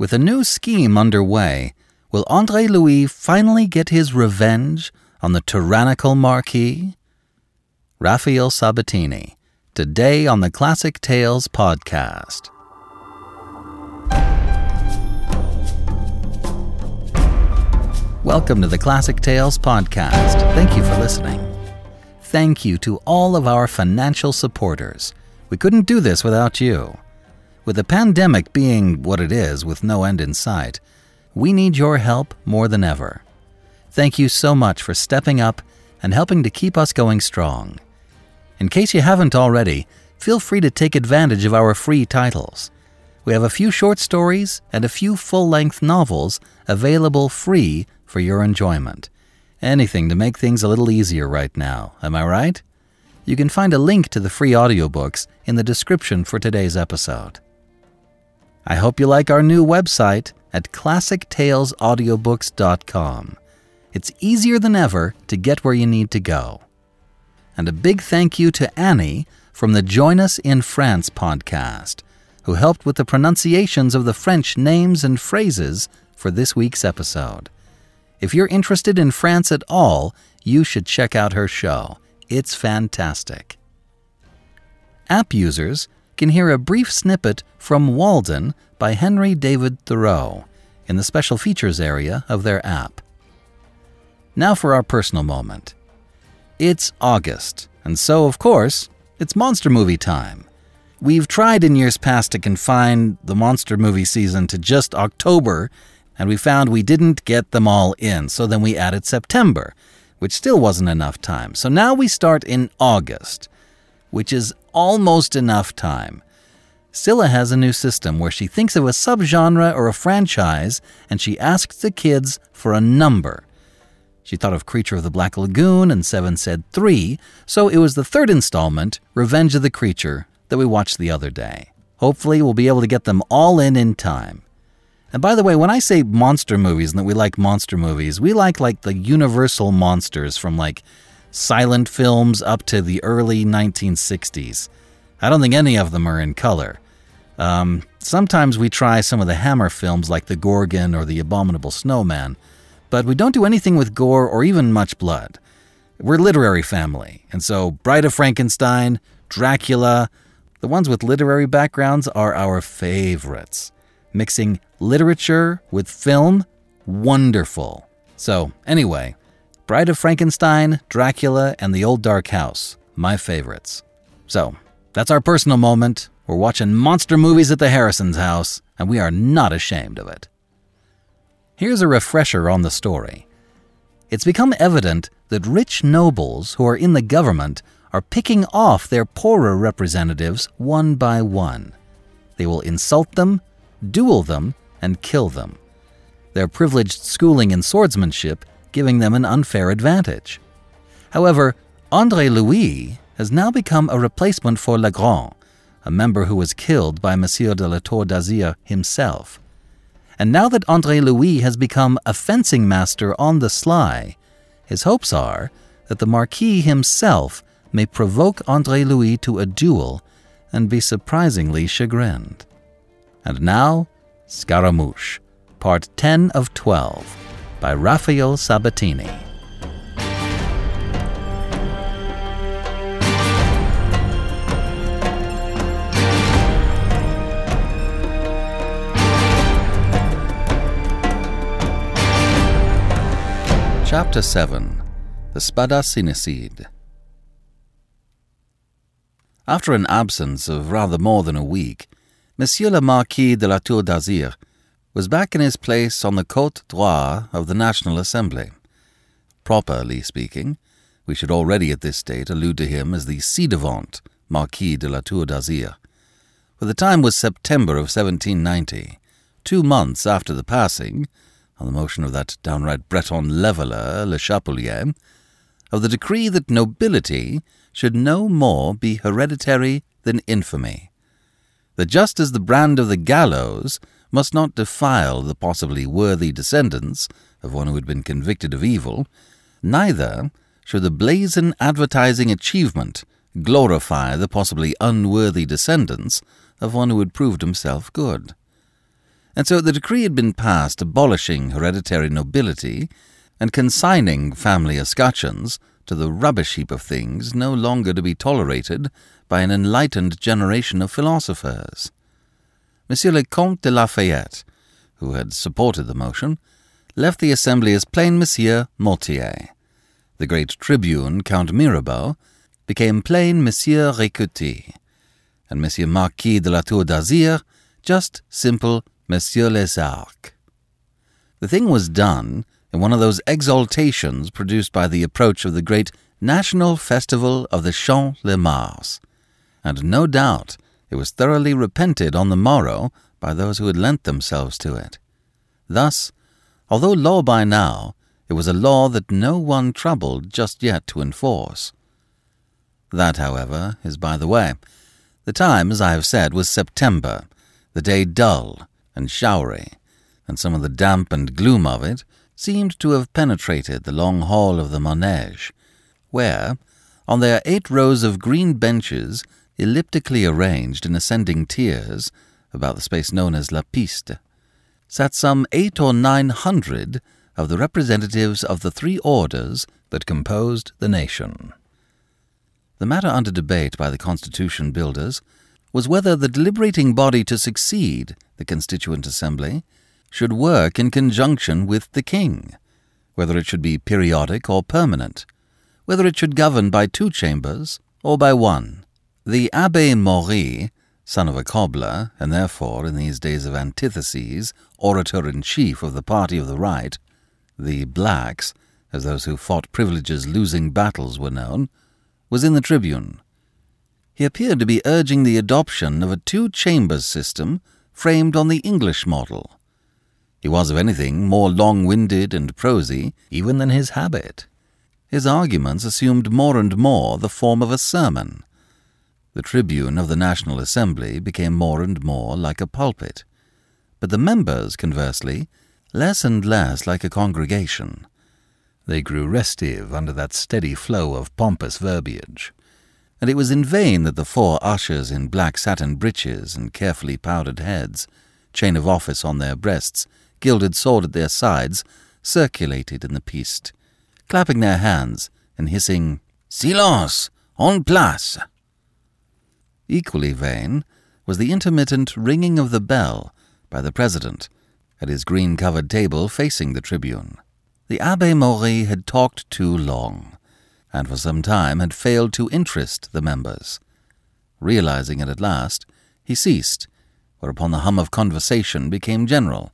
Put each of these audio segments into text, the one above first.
With a new scheme underway, will Andre Louis finally get his revenge on the tyrannical Marquis? Raphael Sabatini, today on the Classic Tales podcast. Welcome to the Classic Tales podcast. Thank you for listening. Thank you to all of our financial supporters. We couldn't do this without you. With the pandemic being what it is, with no end in sight, we need your help more than ever. Thank you so much for stepping up and helping to keep us going strong. In case you haven't already, feel free to take advantage of our free titles. We have a few short stories and a few full length novels available free for your enjoyment. Anything to make things a little easier right now, am I right? You can find a link to the free audiobooks in the description for today's episode. I hope you like our new website at classictalesaudiobooks.com. It's easier than ever to get where you need to go. And a big thank you to Annie from the Join Us in France podcast, who helped with the pronunciations of the French names and phrases for this week's episode. If you're interested in France at all, you should check out her show. It's fantastic. App users can hear a brief snippet from Walden by Henry David Thoreau in the special features area of their app. Now for our personal moment. It's August, and so, of course, it's monster movie time. We've tried in years past to confine the monster movie season to just October and we found we didn't get them all in, so then we added September, which still wasn't enough time. So now we start in August, which is almost enough time. Scylla has a new system where she thinks of a subgenre or a franchise and she asks the kids for a number. She thought of Creature of the Black Lagoon and Seven said three, so it was the third installment, Revenge of the Creature, that we watched the other day. Hopefully, we'll be able to get them all in in time. And by the way, when I say monster movies and that we like monster movies, we like like the universal monsters from like silent films up to the early 1960s. I don't think any of them are in color. Um, sometimes we try some of the Hammer films like The Gorgon or The Abominable Snowman, but we don't do anything with gore or even much blood. We're literary family, and so Bride of Frankenstein, Dracula, the ones with literary backgrounds are our favorites mixing literature with film, wonderful. So, anyway, Bride of Frankenstein, Dracula, and The Old Dark House, my favorites. So, that's our personal moment. We're watching monster movies at the Harrison's house, and we are not ashamed of it. Here's a refresher on the story. It's become evident that rich nobles who are in the government are picking off their poorer representatives one by one. They will insult them, duel them, and kill them. Their privileged schooling in swordsmanship giving them an unfair advantage. However, Andre Louis has now become a replacement for Lagron, a member who was killed by Monsieur de la Tour d'Azyr himself. And now that Andre Louis has become a fencing master on the sly, his hopes are that the Marquis himself may provoke Andre Louis to a duel and be surprisingly chagrined. And now, Scaramouche, Part 10 of 12, by Raphael Sabatini. Chapter 7 The Spada Spadassinicide After an absence of rather more than a week, Monsieur le Marquis de la Tour d'Azyr was back in his place on the Côte Droit of the National Assembly. Properly speaking, we should already at this date allude to him as the ci devant Marquis de la Tour d'Azyr. For the time was September of 1790, two months after the passing, on the motion of that downright Breton leveller, Le Chapelier, of the decree that nobility should no more be hereditary than infamy that just as the brand of the gallows must not defile the possibly worthy descendants of one who had been convicted of evil, neither should the blazon advertising achievement glorify the possibly unworthy descendants of one who had proved himself good. And so the decree had been passed abolishing hereditary nobility and consigning family escutcheons to the rubbish heap of things no longer to be tolerated by an enlightened generation of philosophers. Monsieur le Comte de Lafayette, who had supported the motion, left the assembly as plain Monsieur Motier. The great tribune, Count Mirabeau, became plain Monsieur Riquetti, and Monsieur Marquis de la Tour d'Azyr just simple Monsieur Les Arcs. The thing was done in one of those exaltations produced by the approach of the great National Festival of the Champ de Mars, and no doubt it was thoroughly repented on the morrow by those who had lent themselves to it. Thus, although law by now, it was a law that no one troubled just yet to enforce. That, however, is by the way. The time, as I have said, was September, the day dull and showery, and some of the damp and gloom of it seemed to have penetrated the long hall of the Manège, where, on their eight rows of green benches, elliptically arranged in ascending tiers, about the space known as La Piste, sat some eight or nine hundred of the representatives of the three orders that composed the nation. The matter under debate by the Constitution builders was whether the deliberating body to succeed the Constituent Assembly should work in conjunction with the king, whether it should be periodic or permanent, whether it should govern by two chambers or by one. The Abbe Maury, son of a cobbler, and therefore, in these days of antitheses, orator in chief of the party of the right, the blacks, as those who fought privileges losing battles were known, was in the tribune. He appeared to be urging the adoption of a two chambers system framed on the English model he was, if anything, more long winded and prosy even than his habit. His arguments assumed more and more the form of a sermon. The tribune of the National Assembly became more and more like a pulpit, but the members, conversely, less and less like a congregation. They grew restive under that steady flow of pompous verbiage, and it was in vain that the four ushers in black satin breeches and carefully powdered heads, chain of office on their breasts, gilded sword at their sides, circulated in the piste, clapping their hands and hissing, Silence! En place! Equally vain was the intermittent ringing of the bell by the president at his green covered table facing the tribune. The Abbe Maury had talked too long, and for some time had failed to interest the members. Realizing it at last, he ceased, whereupon the hum of conversation became general,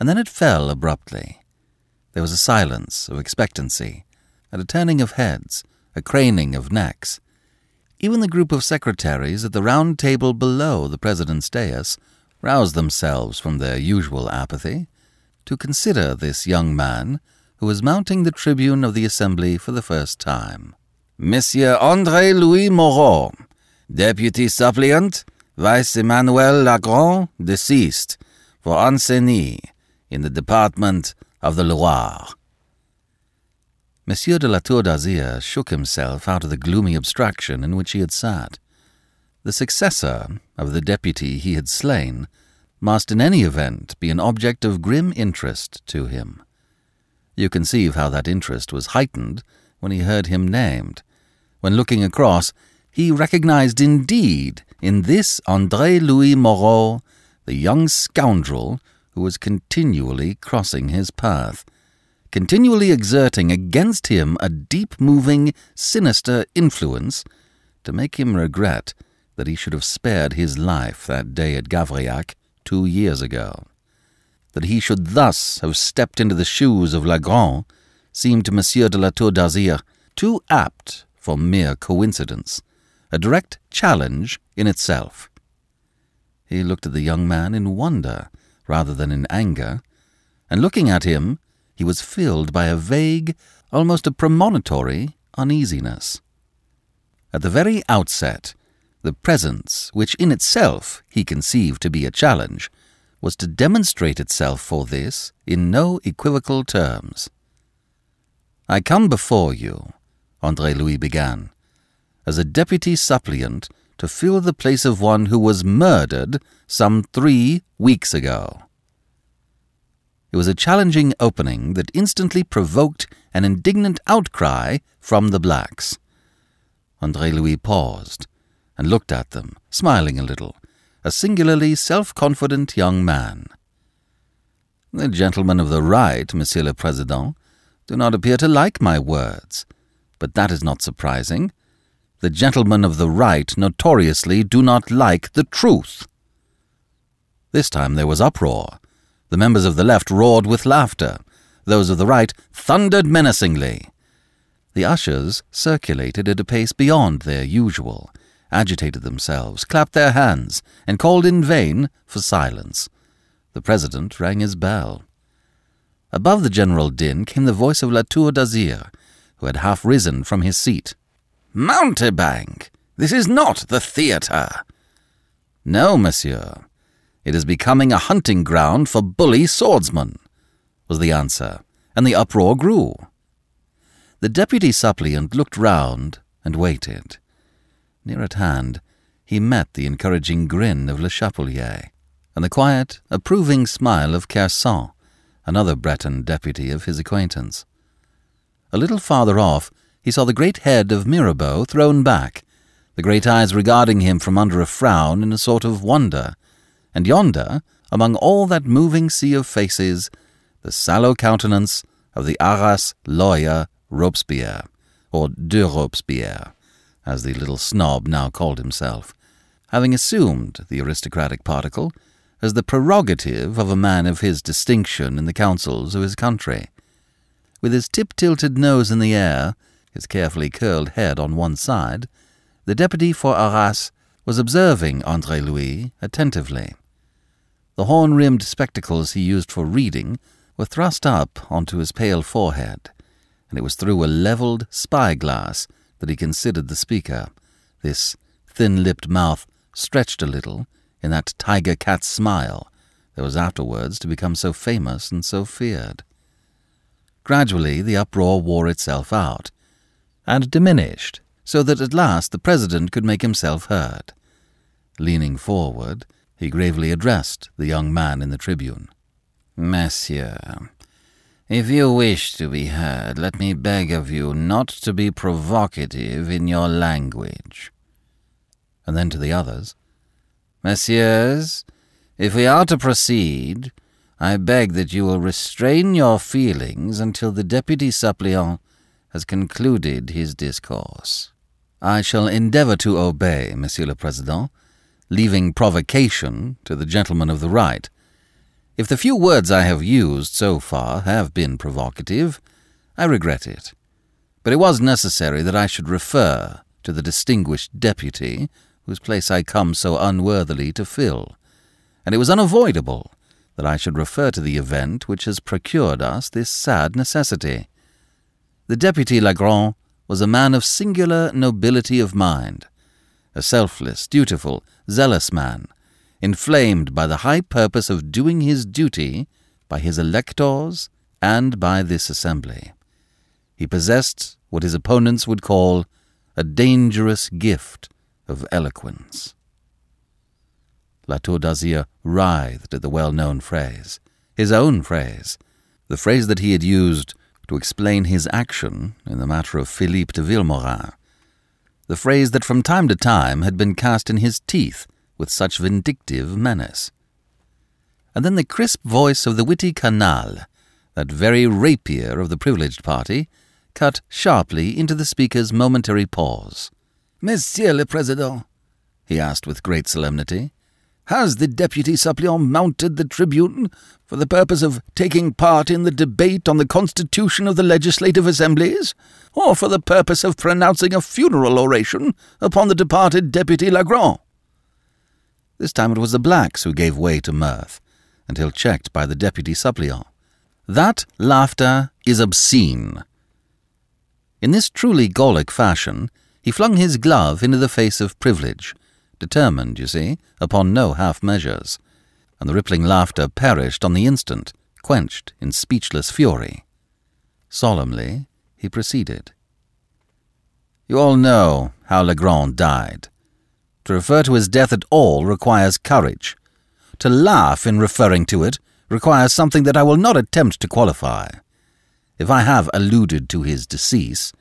and then it fell abruptly. There was a silence of expectancy, and a turning of heads, a craning of necks. Even the group of secretaries at the round table below the president's dais roused themselves from their usual apathy to consider this young man who was mounting the tribune of the assembly for the first time. Monsieur André Louis Moreau, deputy suppliant, Vice Emmanuel Lagron, deceased, for Ancenis, in the department of the Loire. Monsieur de la Tour d'Azyr shook himself out of the gloomy abstraction in which he had sat. The successor of the deputy he had slain must in any event be an object of grim interest to him. You conceive how that interest was heightened when he heard him named. When looking across, he recognized indeed in this André Louis Moreau the young scoundrel who was continually crossing his path, continually exerting against him a deep moving, sinister influence to make him regret that he should have spared his life that day at Gavrillac two years ago. That he should thus have stepped into the shoes of Lagron seemed to Monsieur de la Tour d'Azyr too apt for mere coincidence, a direct challenge in itself. He looked at the young man in wonder rather than in anger, and looking at him, he was filled by a vague, almost a premonitory uneasiness. At the very outset, the presence, which in itself he conceived to be a challenge, was to demonstrate itself for this in no equivocal terms. I come before you, Andre Louis began, as a deputy suppliant to fill the place of one who was murdered some three weeks ago. It was a challenging opening that instantly provoked an indignant outcry from the blacks. Andre Louis paused and looked at them, smiling a little, a singularly self confident young man. The gentlemen of the right, Monsieur le Président, do not appear to like my words, but that is not surprising. The gentlemen of the right notoriously do not like the truth. This time there was uproar. The members of the left roared with laughter. Those of the right thundered menacingly. The ushers circulated at a pace beyond their usual, agitated themselves, clapped their hands, and called in vain for silence. The president rang his bell. Above the general din came the voice of La Tour d'Azyr, who had half risen from his seat. Mountebank! This is not the theatre! No, monsieur. It is becoming a hunting ground for bully swordsmen, was the answer, and the uproar grew. The deputy suppliant looked round and waited. Near at hand, he met the encouraging grin of Le Chapelier, and the quiet, approving smile of Kersan, another Breton deputy of his acquaintance. A little farther off, he saw the great head of Mirabeau thrown back, the great eyes regarding him from under a frown in a sort of wonder, and yonder, among all that moving sea of faces, the sallow countenance of the Arras lawyer Robespierre, or de Robespierre, as the little snob now called himself, having assumed the aristocratic particle as the prerogative of a man of his distinction in the councils of his country. With his tip tilted nose in the air, his carefully curled head on one side, the deputy for Arras was observing Andre Louis attentively. The horn rimmed spectacles he used for reading were thrust up onto his pale forehead, and it was through a levelled spyglass that he considered the speaker, this thin lipped mouth stretched a little in that tiger cat smile that was afterwards to become so famous and so feared. Gradually the uproar wore itself out, and diminished, so that at last the president could make himself heard. Leaning forward, he gravely addressed the young man in the tribune. Monsieur, if you wish to be heard, let me beg of you not to be provocative in your language. And then to the others, Messieurs, if we are to proceed, I beg that you will restrain your feelings until the deputy suppleant has concluded his discourse. I shall endeavour to obey, Monsieur le Président, leaving provocation to the gentlemen of the right. If the few words I have used so far have been provocative, I regret it. But it was necessary that I should refer to the distinguished deputy whose place I come so unworthily to fill, and it was unavoidable that I should refer to the event which has procured us this sad necessity. The deputy Lagron was a man of singular nobility of mind, a selfless, dutiful, zealous man, inflamed by the high purpose of doing his duty by his electors and by this assembly. He possessed what his opponents would call a dangerous gift of eloquence. La Tour d'Azyr writhed at the well known phrase, his own phrase, the phrase that he had used to explain his action in the matter of Philippe de Vilmorin the phrase that from time to time had been cast in his teeth with such vindictive menace. And then the crisp voice of the witty Canal, that very rapier of the privileged party, cut sharply into the speaker's momentary pause. Monsieur le Président, he asked with great solemnity, has the deputy suppleant mounted the tribune for the purpose of taking part in the debate on the constitution of the legislative assemblies, or for the purpose of pronouncing a funeral oration upon the departed deputy Lagron? This time it was the blacks who gave way to mirth, until checked by the deputy suppleant. That laughter is obscene. In this truly Gallic fashion, he flung his glove into the face of privilege determined, you see, upon no half measures, and the rippling laughter perished on the instant, quenched in speechless fury. Solemnly he proceeded. You all know how Lagron died. To refer to his death at all requires courage. To laugh in referring to it requires something that I will not attempt to qualify. If I have alluded to his decease,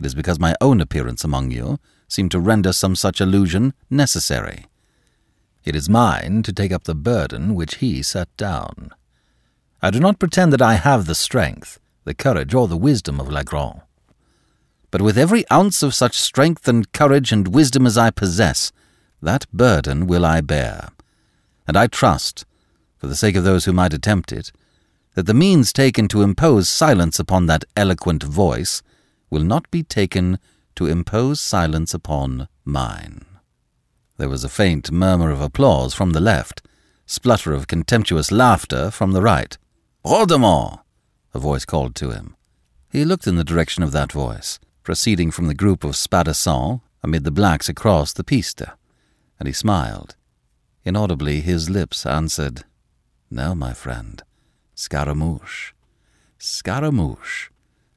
it is because my own appearance among you seemed to render some such allusion necessary. It is mine to take up the burden which he set down. I do not pretend that I have the strength, the courage, or the wisdom of Lagron. But with every ounce of such strength and courage and wisdom as I possess, that burden will I bear. And I trust, for the sake of those who might attempt it, that the means taken to impose silence upon that eloquent voice will not be taken to impose silence upon mine. There was a faint murmur of applause from the left, splutter of contemptuous laughter from the right. Rodomont! a voice called to him. He looked in the direction of that voice, proceeding from the group of spadassins amid the blacks across the piste, and he smiled. Inaudibly his lips answered, No, my friend, Scaramouche. Scaramouche,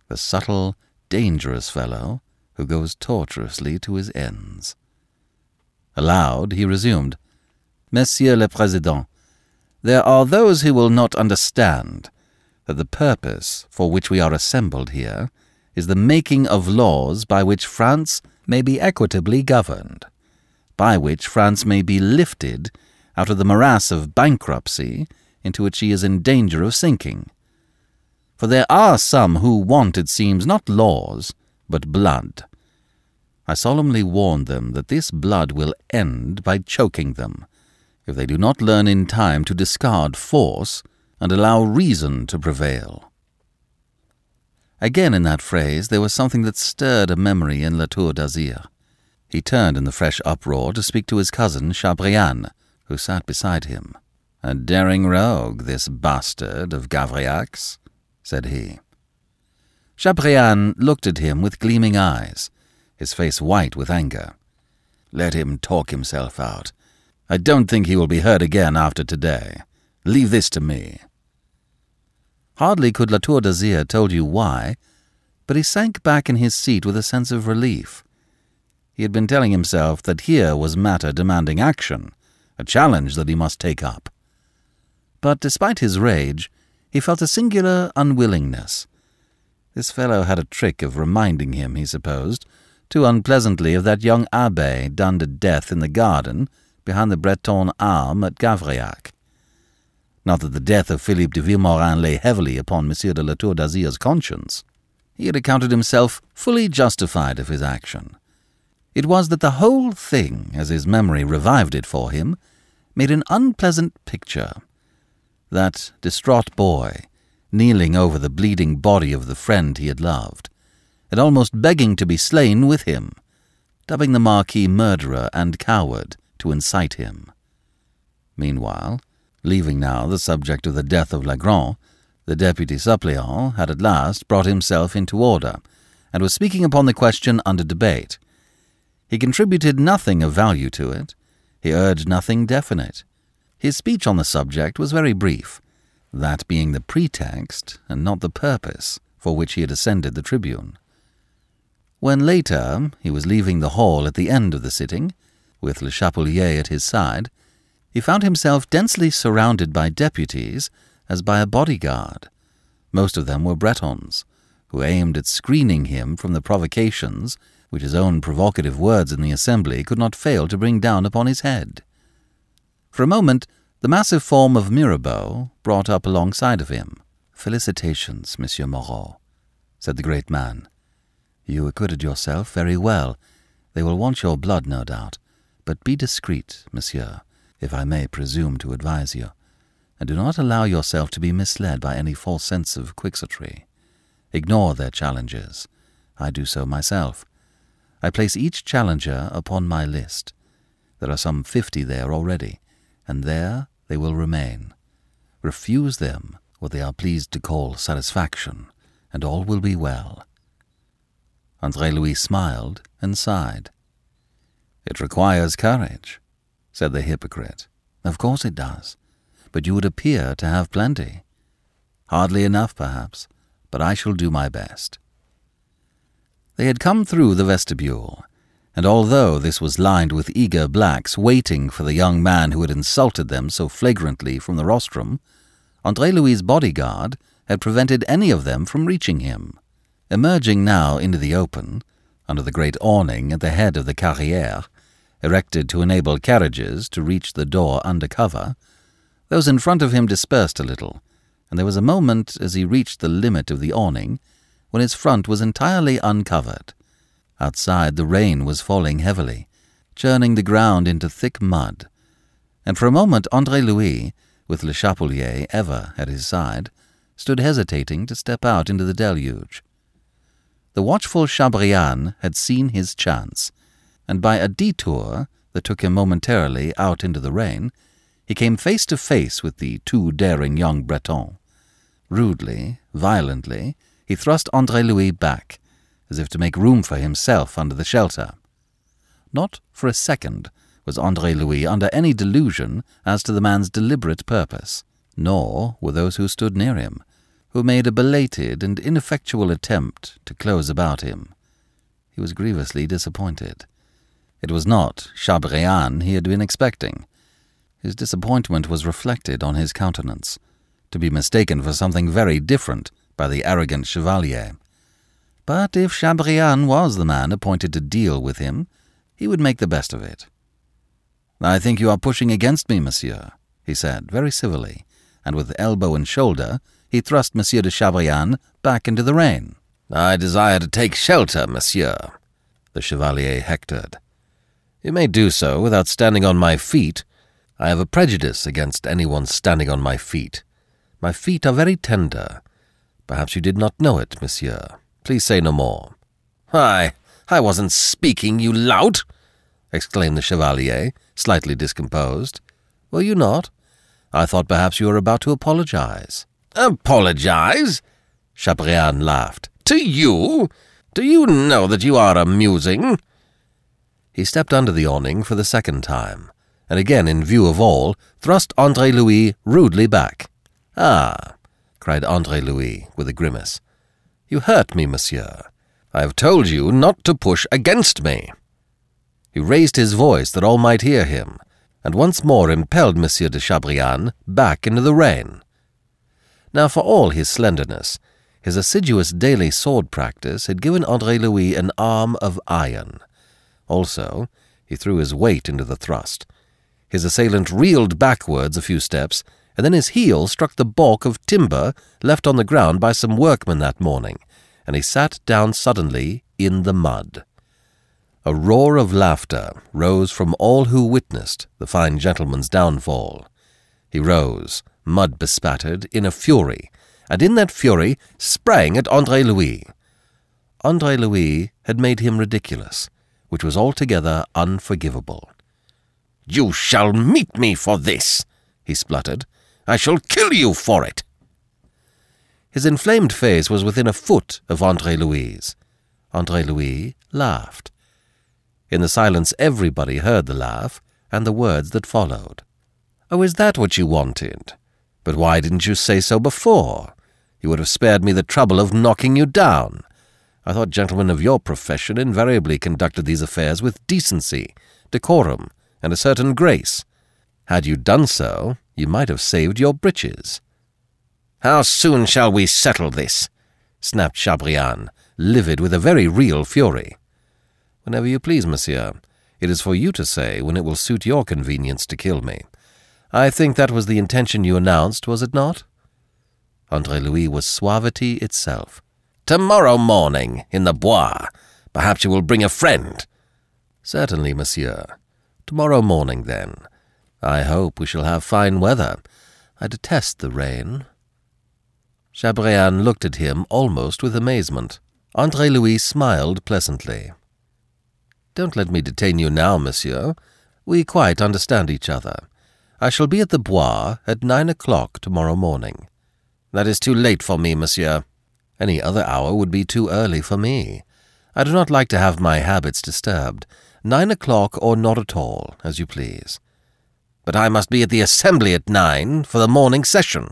the subtle, dangerous fellow who goes tortuously to his ends. Aloud, he resumed, Monsieur le Président, there are those who will not understand that the purpose for which we are assembled here is the making of laws by which France may be equitably governed, by which France may be lifted out of the morass of bankruptcy into which she is in danger of sinking. For there are some who want, it seems, not laws, but blood. I solemnly warn them that this blood will end by choking them, if they do not learn in time to discard force and allow reason to prevail. Again in that phrase there was something that stirred a memory in La Tour d'Azyr. He turned in the fresh uproar to speak to his cousin Chabrillane, who sat beside him. A daring rogue, this bastard of Gavrillacs, said he. Chabrillane looked at him with gleaming eyes his face white with anger. Let him talk himself out. I don't think he will be heard again after today. Leave this to me. Hardly could La Tour d'Azyr told you why, but he sank back in his seat with a sense of relief. He had been telling himself that here was matter demanding action, a challenge that he must take up. But despite his rage, he felt a singular unwillingness. This fellow had a trick of reminding him, he supposed, too unpleasantly of that young abbe done to death in the garden behind the Breton arm at Gavrillac. Not that the death of Philippe de Vilmorin lay heavily upon Monsieur de la Tour d'Azyr's conscience. He had accounted himself fully justified of his action. It was that the whole thing, as his memory revived it for him, made an unpleasant picture. That distraught boy, kneeling over the bleeding body of the friend he had loved, and almost begging to be slain with him, dubbing the Marquis murderer and coward to incite him. Meanwhile, leaving now the subject of the death of Lagron, the deputy suppliant had at last brought himself into order, and was speaking upon the question under debate. He contributed nothing of value to it. He urged nothing definite. His speech on the subject was very brief, that being the pretext and not the purpose for which he had ascended the tribune. When later he was leaving the hall at the end of the sitting, with Le Chapelier at his side, he found himself densely surrounded by deputies as by a bodyguard. Most of them were Bretons, who aimed at screening him from the provocations which his own provocative words in the assembly could not fail to bring down upon his head. For a moment, the massive form of Mirabeau brought up alongside of him. Felicitations, Monsieur Moreau, said the great man. You acquitted yourself very well. They will want your blood, no doubt. But be discreet, monsieur, if I may presume to advise you, and do not allow yourself to be misled by any false sense of quixotry. Ignore their challenges. I do so myself. I place each challenger upon my list. There are some fifty there already, and there they will remain. Refuse them what they are pleased to call satisfaction, and all will be well. Andre Louis smiled and sighed. It requires courage, said the hypocrite. Of course it does, but you would appear to have plenty. Hardly enough, perhaps, but I shall do my best. They had come through the vestibule, and although this was lined with eager blacks waiting for the young man who had insulted them so flagrantly from the rostrum, Andre Louis's bodyguard had prevented any of them from reaching him. Emerging now into the open, under the great awning at the head of the carrière, erected to enable carriages to reach the door under cover, those in front of him dispersed a little, and there was a moment as he reached the limit of the awning when his front was entirely uncovered. Outside, the rain was falling heavily, churning the ground into thick mud, and for a moment Andre Louis, with Le Chapelier ever at his side, stood hesitating to step out into the deluge. The watchful Chabrillane had seen his chance, and by a detour that took him momentarily out into the rain, he came face to face with the too daring young Breton. Rudely, violently, he thrust Andre Louis back, as if to make room for himself under the shelter. Not for a second was Andre Louis under any delusion as to the man's deliberate purpose, nor were those who stood near him, who made a belated and ineffectual attempt to close about him. He was grievously disappointed. It was not Chabrillane he had been expecting. His disappointment was reflected on his countenance, to be mistaken for something very different by the arrogant chevalier. But if Chabrillane was the man appointed to deal with him, he would make the best of it. I think you are pushing against me, monsieur, he said, very civilly, and with elbow and shoulder he thrust Monsieur de Chabrillane back into the rain. I desire to take shelter, monsieur, the chevalier hectored. You may do so without standing on my feet. I have a prejudice against anyone standing on my feet. My feet are very tender. Perhaps you did not know it, monsieur. Please say no more. I, I wasn't speaking, you lout! exclaimed the chevalier, slightly discomposed. Were you not? I thought perhaps you were about to apologize. Apologize? Chabrillane laughed. To you? Do you know that you are amusing? He stepped under the awning for the second time, and again, in view of all, thrust Andre Louis rudely back. Ah, cried Andre Louis with a grimace. You hurt me, monsieur. I have told you not to push against me. He raised his voice that all might hear him, and once more impelled Monsieur de Chabrillane back into the rain. Now, for all his slenderness, his assiduous daily sword practice had given Andre Louis an arm of iron. Also, he threw his weight into the thrust. His assailant reeled backwards a few steps, and then his heel struck the balk of timber left on the ground by some workmen that morning, and he sat down suddenly in the mud. A roar of laughter rose from all who witnessed the fine gentleman's downfall. He rose, mud bespattered, in a fury, and in that fury sprang at Andre Louis. Andre Louis had made him ridiculous, which was altogether unforgivable. You shall meet me for this, he spluttered. I shall kill you for it. His inflamed face was within a foot of Andre Louis's. Andre Louis laughed. In the silence, everybody heard the laugh and the words that followed. Oh, is that what you wanted? But why didn't you say so before? You would have spared me the trouble of knocking you down. I thought gentlemen of your profession invariably conducted these affairs with decency, decorum, and a certain grace. Had you done so, you might have saved your breeches. How soon shall we settle this? snapped Chabrillane, livid with a very real fury. Whenever you please, monsieur. It is for you to say when it will suit your convenience to kill me. I think that was the intention you announced, was it not? Andre Louis was suavity itself. Tomorrow morning, in the Bois. Perhaps you will bring a friend. Certainly, monsieur. Tomorrow morning, then. I hope we shall have fine weather. I detest the rain. Chabrillane looked at him almost with amazement. Andre Louis smiled pleasantly. Don't let me detain you now, monsieur. We quite understand each other. I shall be at the Bois at nine o'clock tomorrow morning. That is too late for me, monsieur. Any other hour would be too early for me. I do not like to have my habits disturbed. Nine o'clock or not at all, as you please. But I must be at the assembly at nine for the morning session.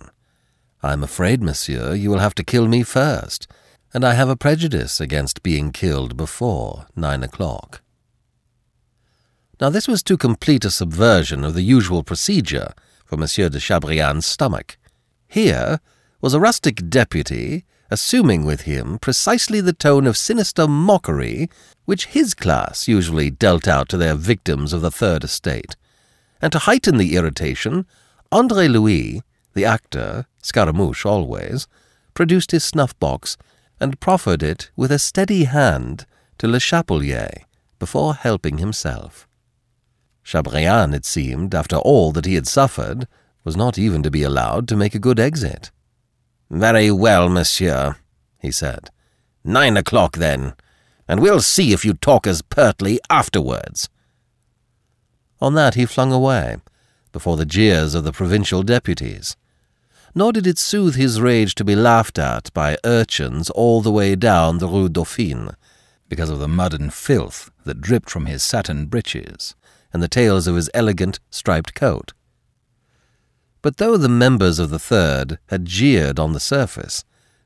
I am afraid, monsieur, you will have to kill me first, and I have a prejudice against being killed before nine o'clock. Now this was too complete a subversion of the usual procedure for Monsieur de Chabrillane's stomach. Here was a rustic deputy assuming with him precisely the tone of sinister mockery which his class usually dealt out to their victims of the Third Estate. And to heighten the irritation, Andre Louis, the actor, Scaramouche always, produced his snuff box and proffered it with a steady hand to Le Chapelier before helping himself. Chabrillane, it seemed, after all that he had suffered, was not even to be allowed to make a good exit. Very well, monsieur, he said. Nine o'clock, then, and we'll see if you talk as pertly afterwards. On that he flung away, before the jeers of the provincial deputies. Nor did it soothe his rage to be laughed at by urchins all the way down the Rue Dauphine, because of the mud and filth that dripped from his satin breeches and the tails of his elegant striped coat. But though the members of the Third had jeered on the surface,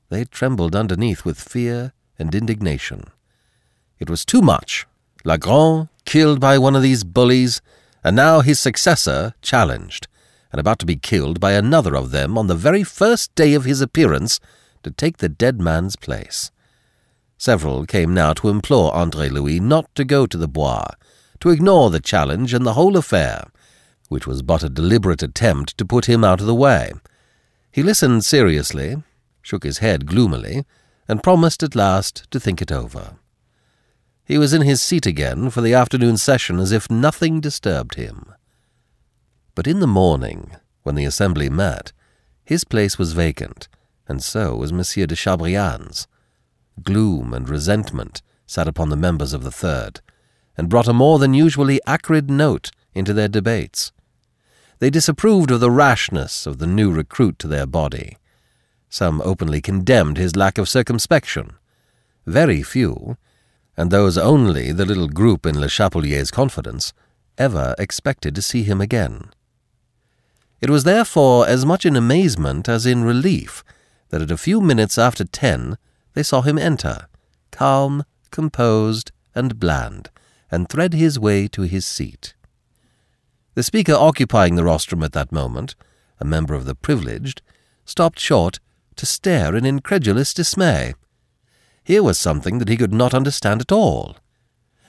they trembled underneath with fear and indignation. It was too much. Lagron killed by one of these bullies, and now his successor challenged, and about to be killed by another of them on the very first day of his appearance to take the dead man's place. Several came now to implore Andre Louis not to go to the Bois, to ignore the challenge and the whole affair, which was but a deliberate attempt to put him out of the way. He listened seriously, shook his head gloomily, and promised at last to think it over. He was in his seat again for the afternoon session as if nothing disturbed him. But in the morning, when the assembly met, his place was vacant, and so was Monsieur de Chabrillane's. Gloom and resentment sat upon the members of the Third, and brought a more than usually acrid note into their debates. They disapproved of the rashness of the new recruit to their body. Some openly condemned his lack of circumspection. Very few, and those only the little group in Le Chapelier's confidence, ever expected to see him again. It was therefore as much in amazement as in relief that at a few minutes after ten they saw him enter, calm, composed, and bland, and thread his way to his seat. The speaker occupying the rostrum at that moment, a member of the privileged, stopped short to stare in incredulous dismay. Here was something that he could not understand at all.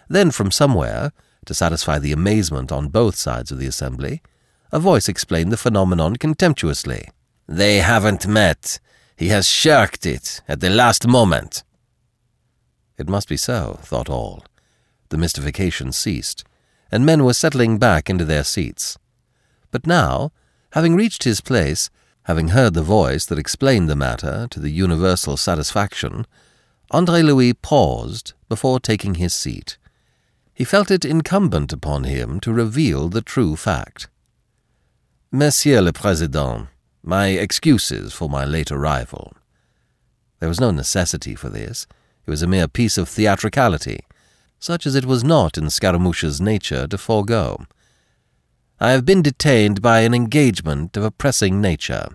Then from somewhere, to satisfy the amazement on both sides of the assembly, a voice explained the phenomenon contemptuously. They haven't met. He has shirked it at the last moment. It must be so, thought all the mystification ceased, and men were settling back into their seats. But now, having reached his place, having heard the voice that explained the matter to the universal satisfaction, Andre Louis paused before taking his seat. He felt it incumbent upon him to reveal the true fact. Monsieur le Président, my excuses for my late arrival. There was no necessity for this. It was a mere piece of theatricality such as it was not in Scaramouche's nature to forego. I have been detained by an engagement of a pressing nature.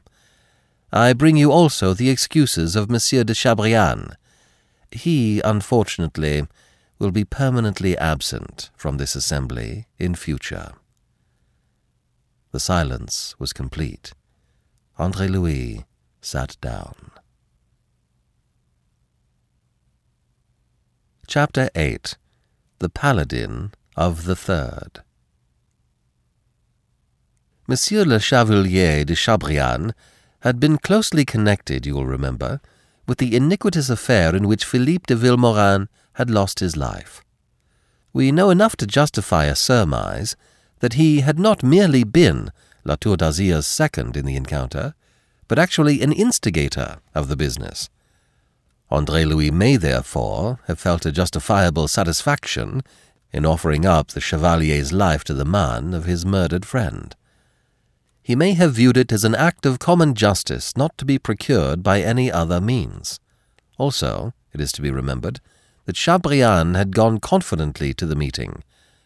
I bring you also the excuses of Monsieur de Chabrillane. He, unfortunately, will be permanently absent from this assembly in future. The silence was complete. Andre Louis sat down. Chapter 8 the paladin of the third. Monsieur le Chevalier de Chabrillane had been closely connected, you will remember, with the iniquitous affair in which Philippe de Vilmorin had lost his life. We know enough to justify a surmise that he had not merely been La Tour second in the encounter, but actually an instigator of the business. Andre Louis may therefore have felt a justifiable satisfaction in offering up the Chevalier's life to the man of his murdered friend. He may have viewed it as an act of common justice not to be procured by any other means. Also, it is to be remembered that Chabrillane had gone confidently to the meeting,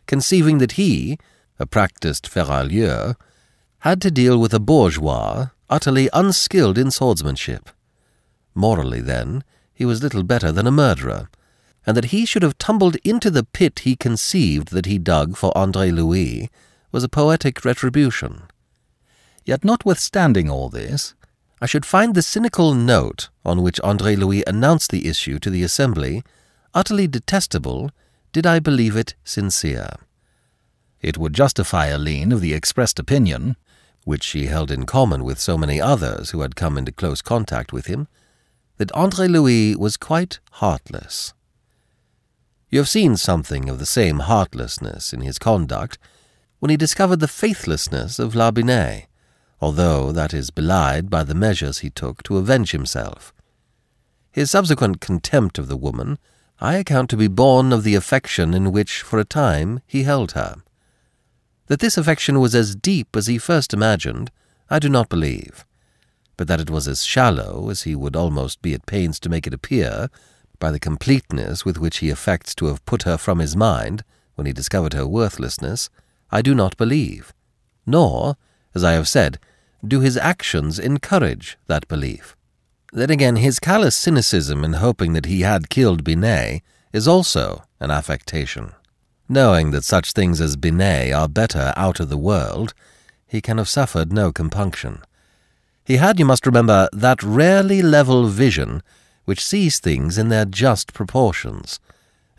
conceiving that he, a practised ferrailleur, had to deal with a bourgeois utterly unskilled in swordsmanship. Morally, then, he was little better than a murderer, and that he should have tumbled into the pit he conceived that he dug for Andre Louis was a poetic retribution. Yet notwithstanding all this, I should find the cynical note on which Andre Louis announced the issue to the Assembly utterly detestable did I believe it sincere. It would justify Aline of the expressed opinion, which she held in common with so many others who had come into close contact with him, that Andre Louis was quite heartless. You have seen something of the same heartlessness in his conduct when he discovered the faithlessness of La Binet, although that is belied by the measures he took to avenge himself. His subsequent contempt of the woman I account to be born of the affection in which, for a time, he held her. That this affection was as deep as he first imagined, I do not believe, but that it was as shallow as he would almost be at pains to make it appear, by the completeness with which he affects to have put her from his mind when he discovered her worthlessness, I do not believe. Nor, as I have said, do his actions encourage that belief. Then again, his callous cynicism in hoping that he had killed Binet is also an affectation. Knowing that such things as Binet are better out of the world, he can have suffered no compunction. He had, you must remember, that rarely level vision which sees things in their just proportions,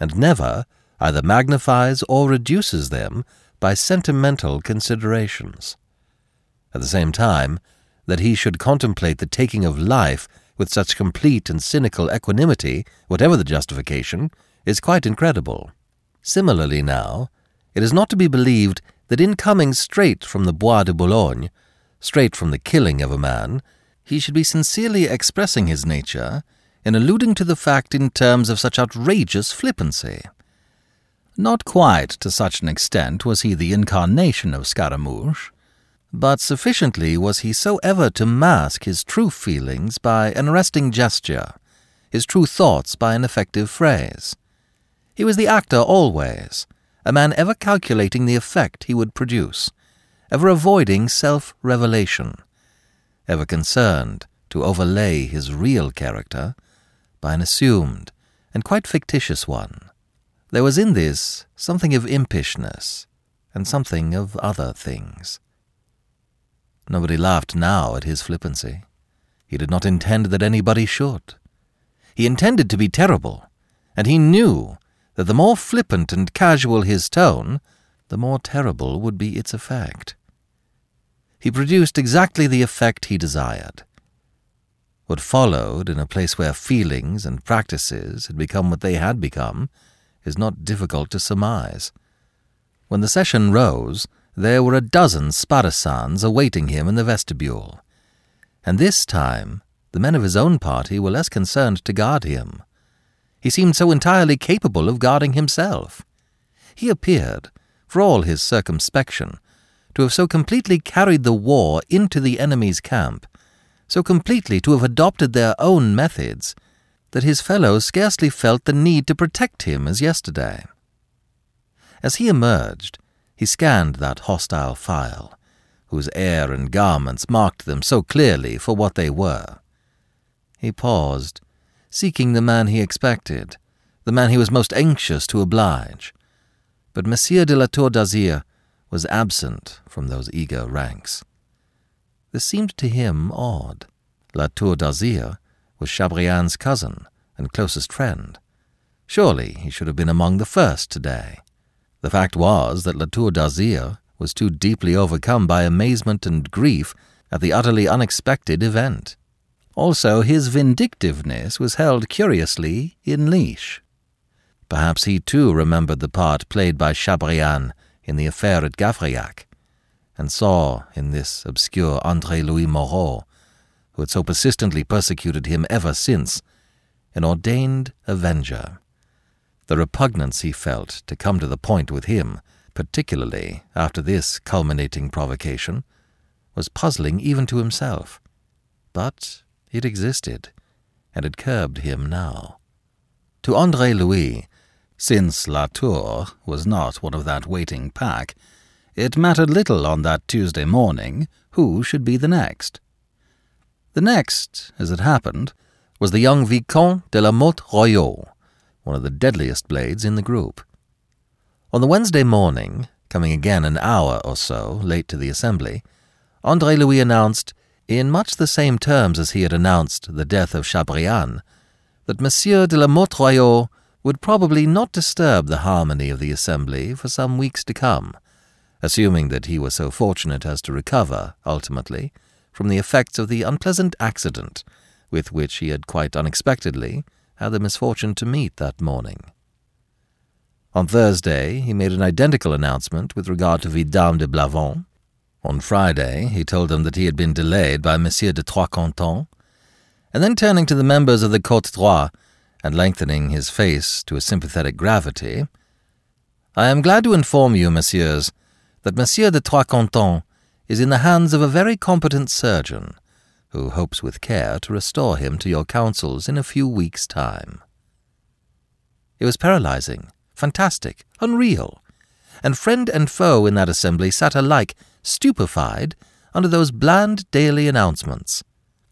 and never either magnifies or reduces them by sentimental considerations. At the same time, that he should contemplate the taking of life with such complete and cynical equanimity, whatever the justification, is quite incredible. Similarly, now, it is not to be believed that in coming straight from the Bois de Boulogne, straight from the killing of a man, he should be sincerely expressing his nature in alluding to the fact in terms of such outrageous flippancy. Not quite to such an extent was he the incarnation of Scaramouche, but sufficiently was he so ever to mask his true feelings by an arresting gesture, his true thoughts by an effective phrase. He was the actor always, a man ever calculating the effect he would produce, ever avoiding self revelation, ever concerned to overlay his real character by an assumed and quite fictitious one. There was in this something of impishness and something of other things. Nobody laughed now at his flippancy. He did not intend that anybody should. He intended to be terrible, and he knew that the more flippant and casual his tone, the more terrible would be its effect. He produced exactly the effect he desired. What followed in a place where feelings and practices had become what they had become is not difficult to surmise. When the session rose, there were a dozen spadassins awaiting him in the vestibule, and this time the men of his own party were less concerned to guard him. He seemed so entirely capable of guarding himself. He appeared, for all his circumspection, to have so completely carried the war into the enemy's camp, so completely to have adopted their own methods, that his fellows scarcely felt the need to protect him as yesterday. As he emerged, he scanned that hostile file, whose air and garments marked them so clearly for what they were. He paused, seeking the man he expected, the man he was most anxious to oblige. But Monsieur de la Tour d'Azyr was absent from those eager ranks. This seemed to him odd. La Tour d'Azyr was Chabrillane's cousin and closest friend. Surely he should have been among the first today. The fact was that La Tour d'Azyr was too deeply overcome by amazement and grief at the utterly unexpected event. Also, his vindictiveness was held curiously in leash. Perhaps he too remembered the part played by Chabrillane in the affair at Gavrillac, and saw in this obscure Andre Louis Moreau, who had so persistently persecuted him ever since, an ordained avenger. The repugnance he felt to come to the point with him, particularly after this culminating provocation, was puzzling even to himself. But it existed, and it curbed him now. To Andre Louis, since La Tour was not one of that waiting pack, it mattered little on that Tuesday morning who should be the next. The next, as it happened, was the young Vicomte de la Motte Royau, one of the deadliest blades in the group. On the Wednesday morning, coming again an hour or so late to the assembly, Andre Louis announced, in much the same terms as he had announced the death of Chabrillane, that Monsieur de la Motte would probably not disturb the harmony of the assembly for some weeks to come, assuming that he was so fortunate as to recover, ultimately, from the effects of the unpleasant accident with which he had quite unexpectedly had the misfortune to meet that morning. On Thursday, he made an identical announcement with regard to Vidame de Blavon. On Friday, he told them that he had been delayed by Monsieur de Trois Cantons, and then turning to the members of the Cote Droit and lengthening his face to a sympathetic gravity, I am glad to inform you, messieurs, that Monsieur de Trois Cantons is in the hands of a very competent surgeon, who hopes with care to restore him to your counsels in a few weeks' time. It was paralyzing, fantastic, unreal, and friend and foe in that assembly sat alike stupefied under those bland daily announcements.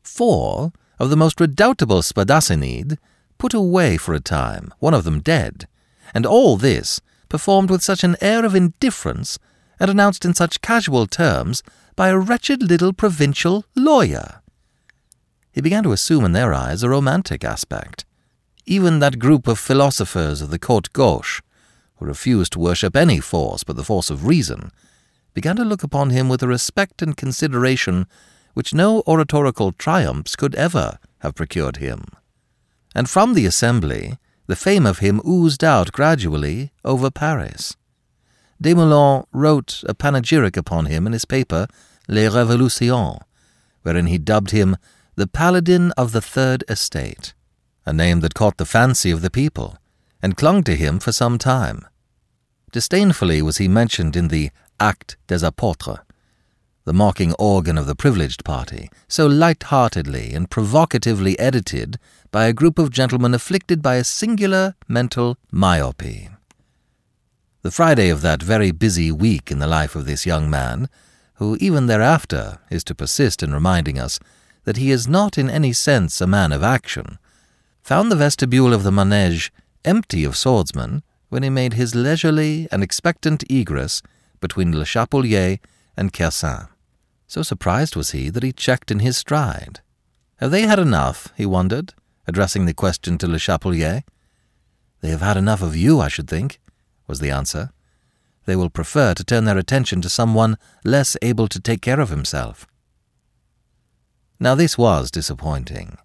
Four of the most redoubtable spadassins put away for a time, one of them dead, and all this performed with such an air of indifference and announced in such casual terms by a wretched little provincial lawyer. He began to assume in their eyes a romantic aspect. Even that group of philosophers of the Cote Gauche, who refused to worship any force but the force of reason, began to look upon him with a respect and consideration which no oratorical triumphs could ever have procured him. And from the assembly, the fame of him oozed out gradually over Paris. Desmoulins wrote a panegyric upon him in his paper Les Révolutions, wherein he dubbed him the Paladin of the Third Estate, a name that caught the fancy of the people, and clung to him for some time. Disdainfully was he mentioned in the Actes des Apôtres, the mocking organ of the privileged party, so light-heartedly and provocatively edited by a group of gentlemen afflicted by a singular mental myopy. The Friday of that very busy week in the life of this young man, who even thereafter is to persist in reminding us that he is not in any sense a man of action, found the vestibule of the manège empty of swordsmen when he made his leisurely and expectant egress between Le Chapelier and Kersain. So surprised was he that he checked in his stride. Have they had enough? he wondered, addressing the question to Le Chapelier. They have had enough of you, I should think was the answer. They will prefer to turn their attention to someone less able to take care of himself. Now this was disappointing.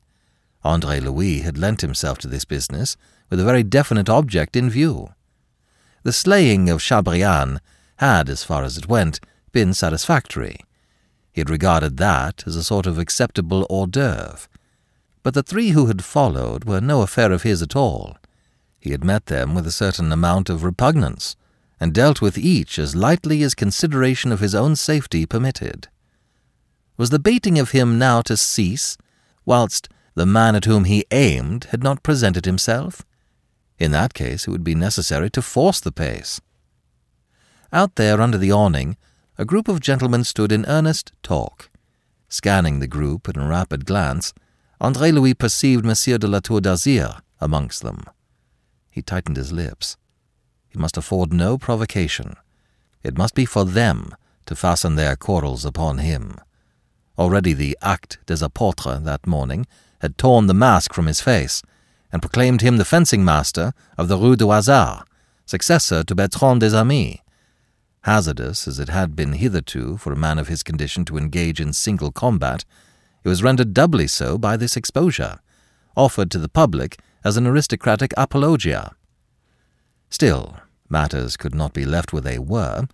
Andre Louis had lent himself to this business with a very definite object in view. The slaying of Chabrillane had, as far as it went, been satisfactory. He had regarded that as a sort of acceptable hors d'oeuvre. But the three who had followed were no affair of his at all. He had met them with a certain amount of repugnance, and dealt with each as lightly as consideration of his own safety permitted. Was the baiting of him now to cease, whilst the man at whom he aimed had not presented himself? In that case, it would be necessary to force the pace. Out there under the awning, a group of gentlemen stood in earnest talk. Scanning the group at a rapid glance, Andre Louis perceived Monsieur de la Tour d'Azyr amongst them. He tightened his lips. He must afford no provocation. It must be for them to fasten their quarrels upon him. Already the Actes des Apôtres that morning had torn the mask from his face and proclaimed him the fencing master of the Rue du Hasard, successor to Bertrand des Amis. Hazardous as it had been hitherto for a man of his condition to engage in single combat, it was rendered doubly so by this exposure, offered to the public as an aristocratic apologia. Still, matters could not be left where they were,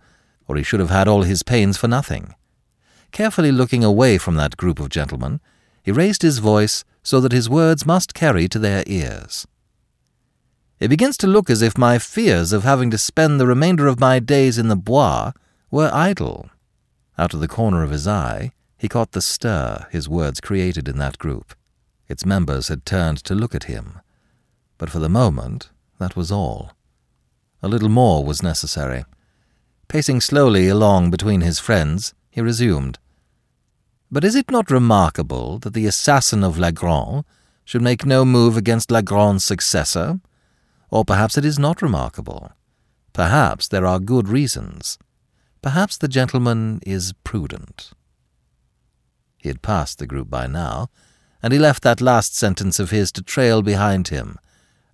or he should have had all his pains for nothing. Carefully looking away from that group of gentlemen, he raised his voice so that his words must carry to their ears. It begins to look as if my fears of having to spend the remainder of my days in the Bois were idle. Out of the corner of his eye, he caught the stir his words created in that group. Its members had turned to look at him, but for the moment, that was all. A little more was necessary. Pacing slowly along between his friends, he resumed. But is it not remarkable that the assassin of Lagron should make no move against Lagron's successor? Or perhaps it is not remarkable. Perhaps there are good reasons. Perhaps the gentleman is prudent. He had passed the group by now, and he left that last sentence of his to trail behind him,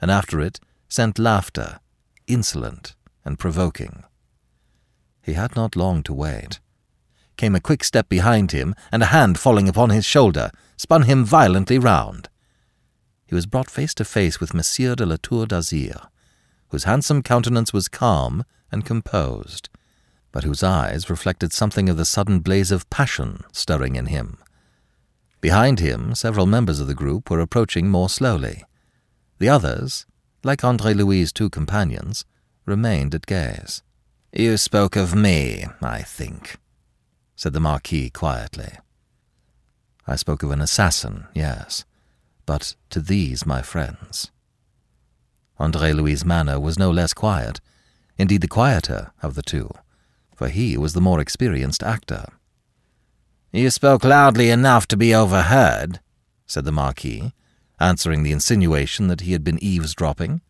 and after it sent laughter, insolent and provoking. He had not long to wait. Came a quick step behind him, and a hand falling upon his shoulder spun him violently round. He was brought face to face with Monsieur de la Tour d'Azyr, whose handsome countenance was calm and composed, but whose eyes reflected something of the sudden blaze of passion stirring in him. Behind him, several members of the group were approaching more slowly. The others, like Andre Louis's two companions, remained at gaze. You spoke of me, I think, said the Marquis quietly. I spoke of an assassin, yes, but to these my friends. Andre Louis's manner was no less quiet, indeed the quieter of the two, for he was the more experienced actor. You spoke loudly enough to be overheard, said the Marquis, answering the insinuation that he had been eavesdropping.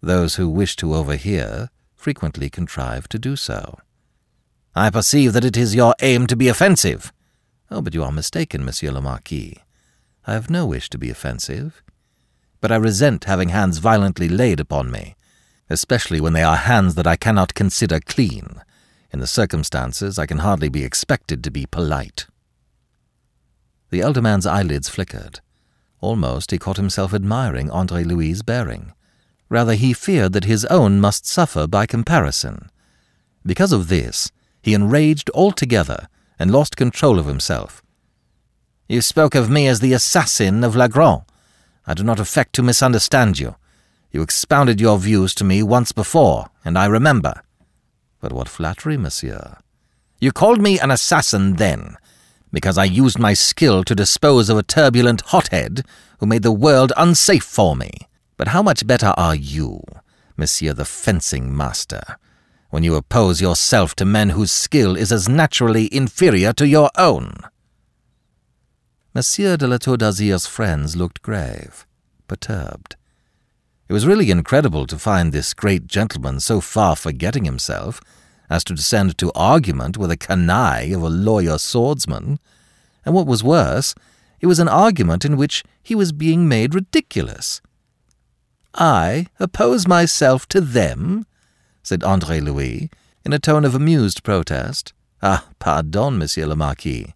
Those who wish to overhear frequently contrive to do so. I perceive that it is your aim to be offensive. Oh, but you are mistaken, Monsieur le Marquis. I have no wish to be offensive, but I resent having hands violently laid upon me, especially when they are hands that I cannot consider clean. In the circumstances, I can hardly be expected to be polite. The elder man's eyelids flickered. Almost he caught himself admiring Andre Louis's bearing. Rather, he feared that his own must suffer by comparison. Because of this, he enraged altogether and lost control of himself. You spoke of me as the assassin of Lagron. I do not affect to misunderstand you. You expounded your views to me once before, and I remember. But what flattery, monsieur. You called me an assassin then, because I used my skill to dispose of a turbulent hothead who made the world unsafe for me. But how much better are you, monsieur the fencing master, when you oppose yourself to men whose skill is as naturally inferior to your own? Monsieur de la Tour d'Azyr's friends looked grave, perturbed. It was really incredible to find this great gentleman so far forgetting himself as to descend to argument with a canaille of a lawyer swordsman, and what was worse, it was an argument in which he was being made ridiculous. I oppose myself to them? Said Andre Louis, in a tone of amused protest. Ah, pardon, Monsieur le Marquis.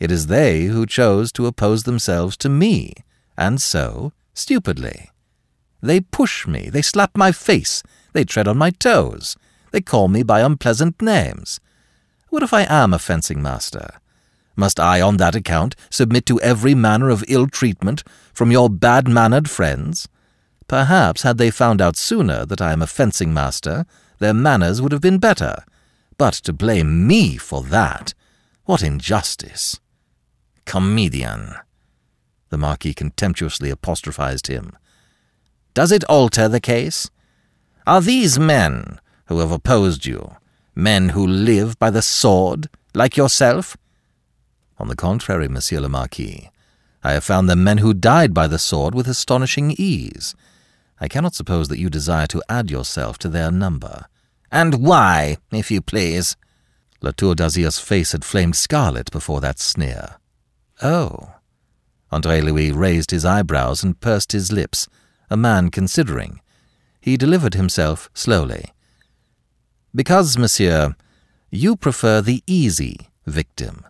It is they who chose to oppose themselves to me, and so, stupidly. They push me, they slap my face, they tread on my toes, they call me by unpleasant names. What if I am a fencing master? Must I, on that account, submit to every manner of ill treatment from your bad mannered friends? Perhaps, had they found out sooner that I am a fencing master, their manners would have been better. But to blame me for that, what injustice! Comedian. The Marquis contemptuously apostrophized him. Does it alter the case? Are these men who have opposed you men who live by the sword, like yourself? On the contrary, Monsieur le Marquis, I have found them men who died by the sword with astonishing ease. I cannot suppose that you desire to add yourself to their number. And why, if you please? La Tour d'Azyr's face had flamed scarlet before that sneer. Oh. Andre Louis raised his eyebrows and pursed his lips, a man considering. He delivered himself slowly. Because, monsieur, you prefer the easy victim,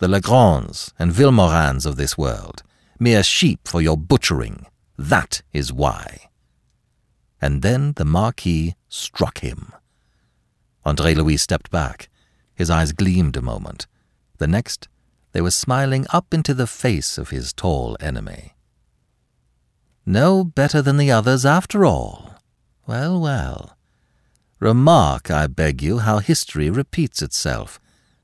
the Lagrons and Vilmorins of this world, mere sheep for your butchering. That is why. And then the Marquis struck him. Andre Louis stepped back. His eyes gleamed a moment. The next, they were smiling up into the face of his tall enemy. No better than the others after all. Well, well. Remark, I beg you, how history repeats itself,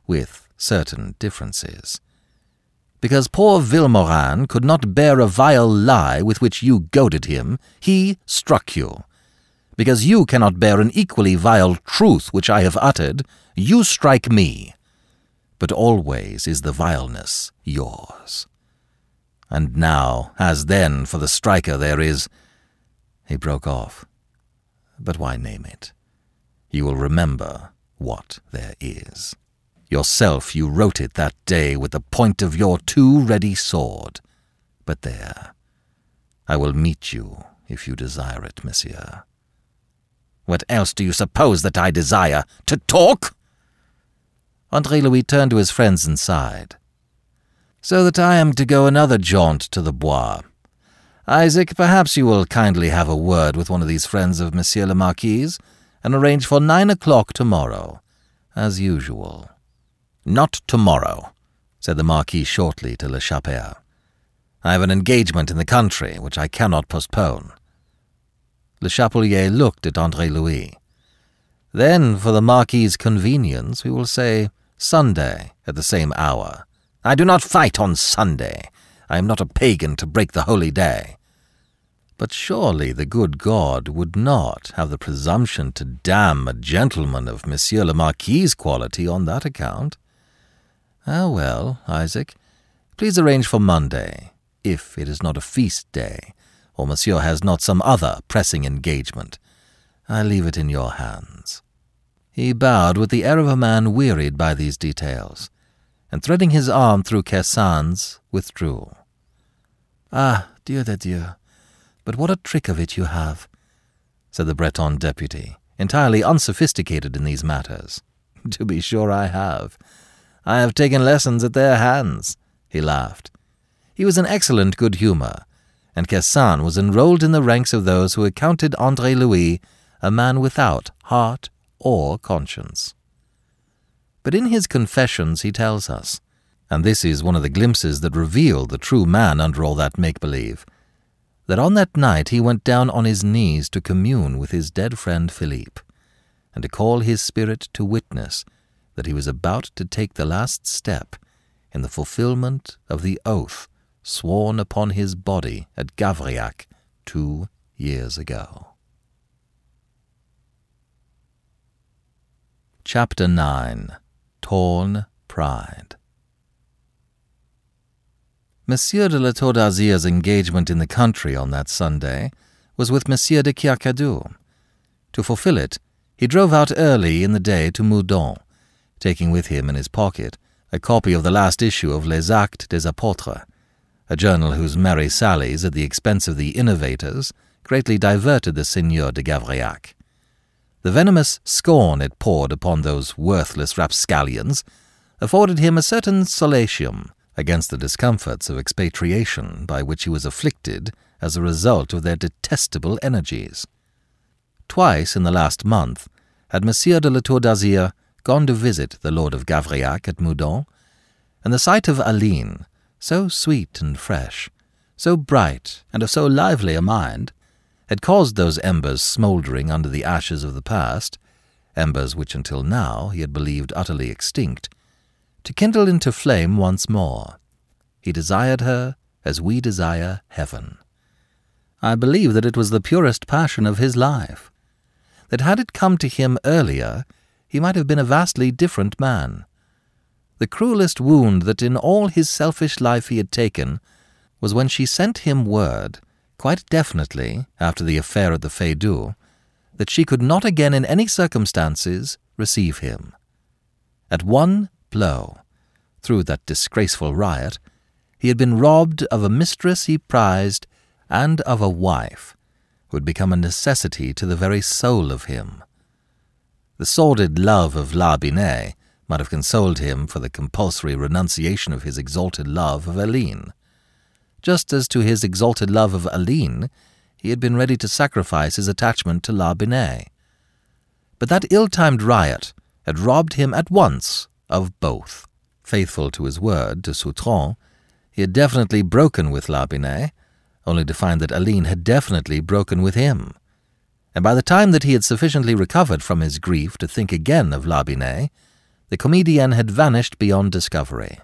with certain differences. Because poor Vilmorin could not bear a vile lie with which you goaded him, he struck you. Because you cannot bear an equally vile truth which I have uttered, you strike me but always is the vileness yours. And now, as then, for the striker there is. He broke off. But why name it? You will remember what there is. Yourself you wrote it that day with the point of your too ready sword. But there, I will meet you if you desire it, monsieur. What else do you suppose that I desire? To talk? Andre Louis turned to his friends inside. So that I am to go another jaunt to the Bois. Isaac, perhaps you will kindly have a word with one of these friends of Monsieur le Marquis, and arrange for nine o'clock tomorrow, as usual. Not tomorrow, said the Marquis shortly to Le Chapelier. I have an engagement in the country which I cannot postpone. Le Chapelier looked at Andre Louis. Then, for the Marquis's convenience, we will say Sunday at the same hour. I do not fight on Sunday. I am not a pagan to break the holy day. But surely the good God would not have the presumption to damn a gentleman of Monsieur le Marquis's quality on that account. Ah, well, Isaac, please arrange for Monday, if it is not a feast day, or Monsieur has not some other pressing engagement. I leave it in your hands. He bowed with the air of a man wearied by these details, and threading his arm through Kersain's, withdrew. Ah, Dieu de Dieu, but what a trick of it you have, said the Breton deputy, entirely unsophisticated in these matters. To be sure I have. I have taken lessons at their hands, he laughed. He was in excellent good humour, and Kersain was enrolled in the ranks of those who accounted Andre Louis a man without heart or conscience. But in his confessions he tells us, and this is one of the glimpses that reveal the true man under all that make believe, that on that night he went down on his knees to commune with his dead friend Philippe, and to call his spirit to witness that he was about to take the last step in the fulfillment of the oath sworn upon his body at Gavrillac two years ago. Chapter 9 Torn Pride Monsieur de la Tour d'Azyr's engagement in the country on that Sunday was with Monsieur de Kercadiou. To fulfill it, he drove out early in the day to Meudon, taking with him in his pocket a copy of the last issue of Les Actes des Apôtres, a journal whose merry sallies at the expense of the innovators greatly diverted the Seigneur de Gavrillac. The venomous scorn it poured upon those worthless rapscallions afforded him a certain solatium against the discomforts of expatriation by which he was afflicted as a result of their detestable energies. Twice in the last month had Monsieur de la Tour d'Azyr gone to visit the Lord of Gavrillac at Meudon, and the sight of Aline, so sweet and fresh, so bright and of so lively a mind, had caused those embers smouldering under the ashes of the past, embers which until now he had believed utterly extinct, to kindle into flame once more. He desired her as we desire heaven. I believe that it was the purest passion of his life, that had it come to him earlier, he might have been a vastly different man. The cruelest wound that in all his selfish life he had taken was when she sent him word, quite definitely, after the affair at the Feydeau, that she could not again in any circumstances receive him. At one blow, through that disgraceful riot, he had been robbed of a mistress he prized and of a wife who had become a necessity to the very soul of him. The sordid love of La Binet might have consoled him for the compulsory renunciation of his exalted love of Aline. Just as to his exalted love of Aline, he had been ready to sacrifice his attachment to La Binet. But that ill-timed riot had robbed him at once of both. Faithful to his word to Sautron, he had definitely broken with La Binet, only to find that Aline had definitely broken with him. And by the time that he had sufficiently recovered from his grief to think again of La Binet, the comedian had vanished beyond discovery.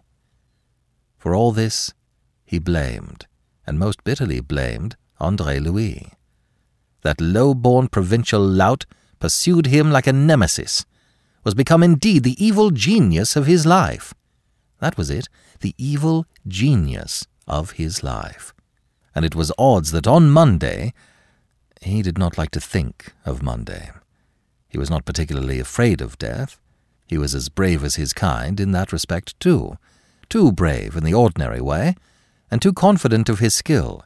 For all this, he blamed, and most bitterly blamed, Andre Louis. That low-born provincial lout pursued him like a nemesis, was become indeed the evil genius of his life. That was it, the evil genius of his life. And it was odds that on Monday, he did not like to think of Monday. He was not particularly afraid of death, He was as brave as his kind in that respect, too. Too brave in the ordinary way, and too confident of his skill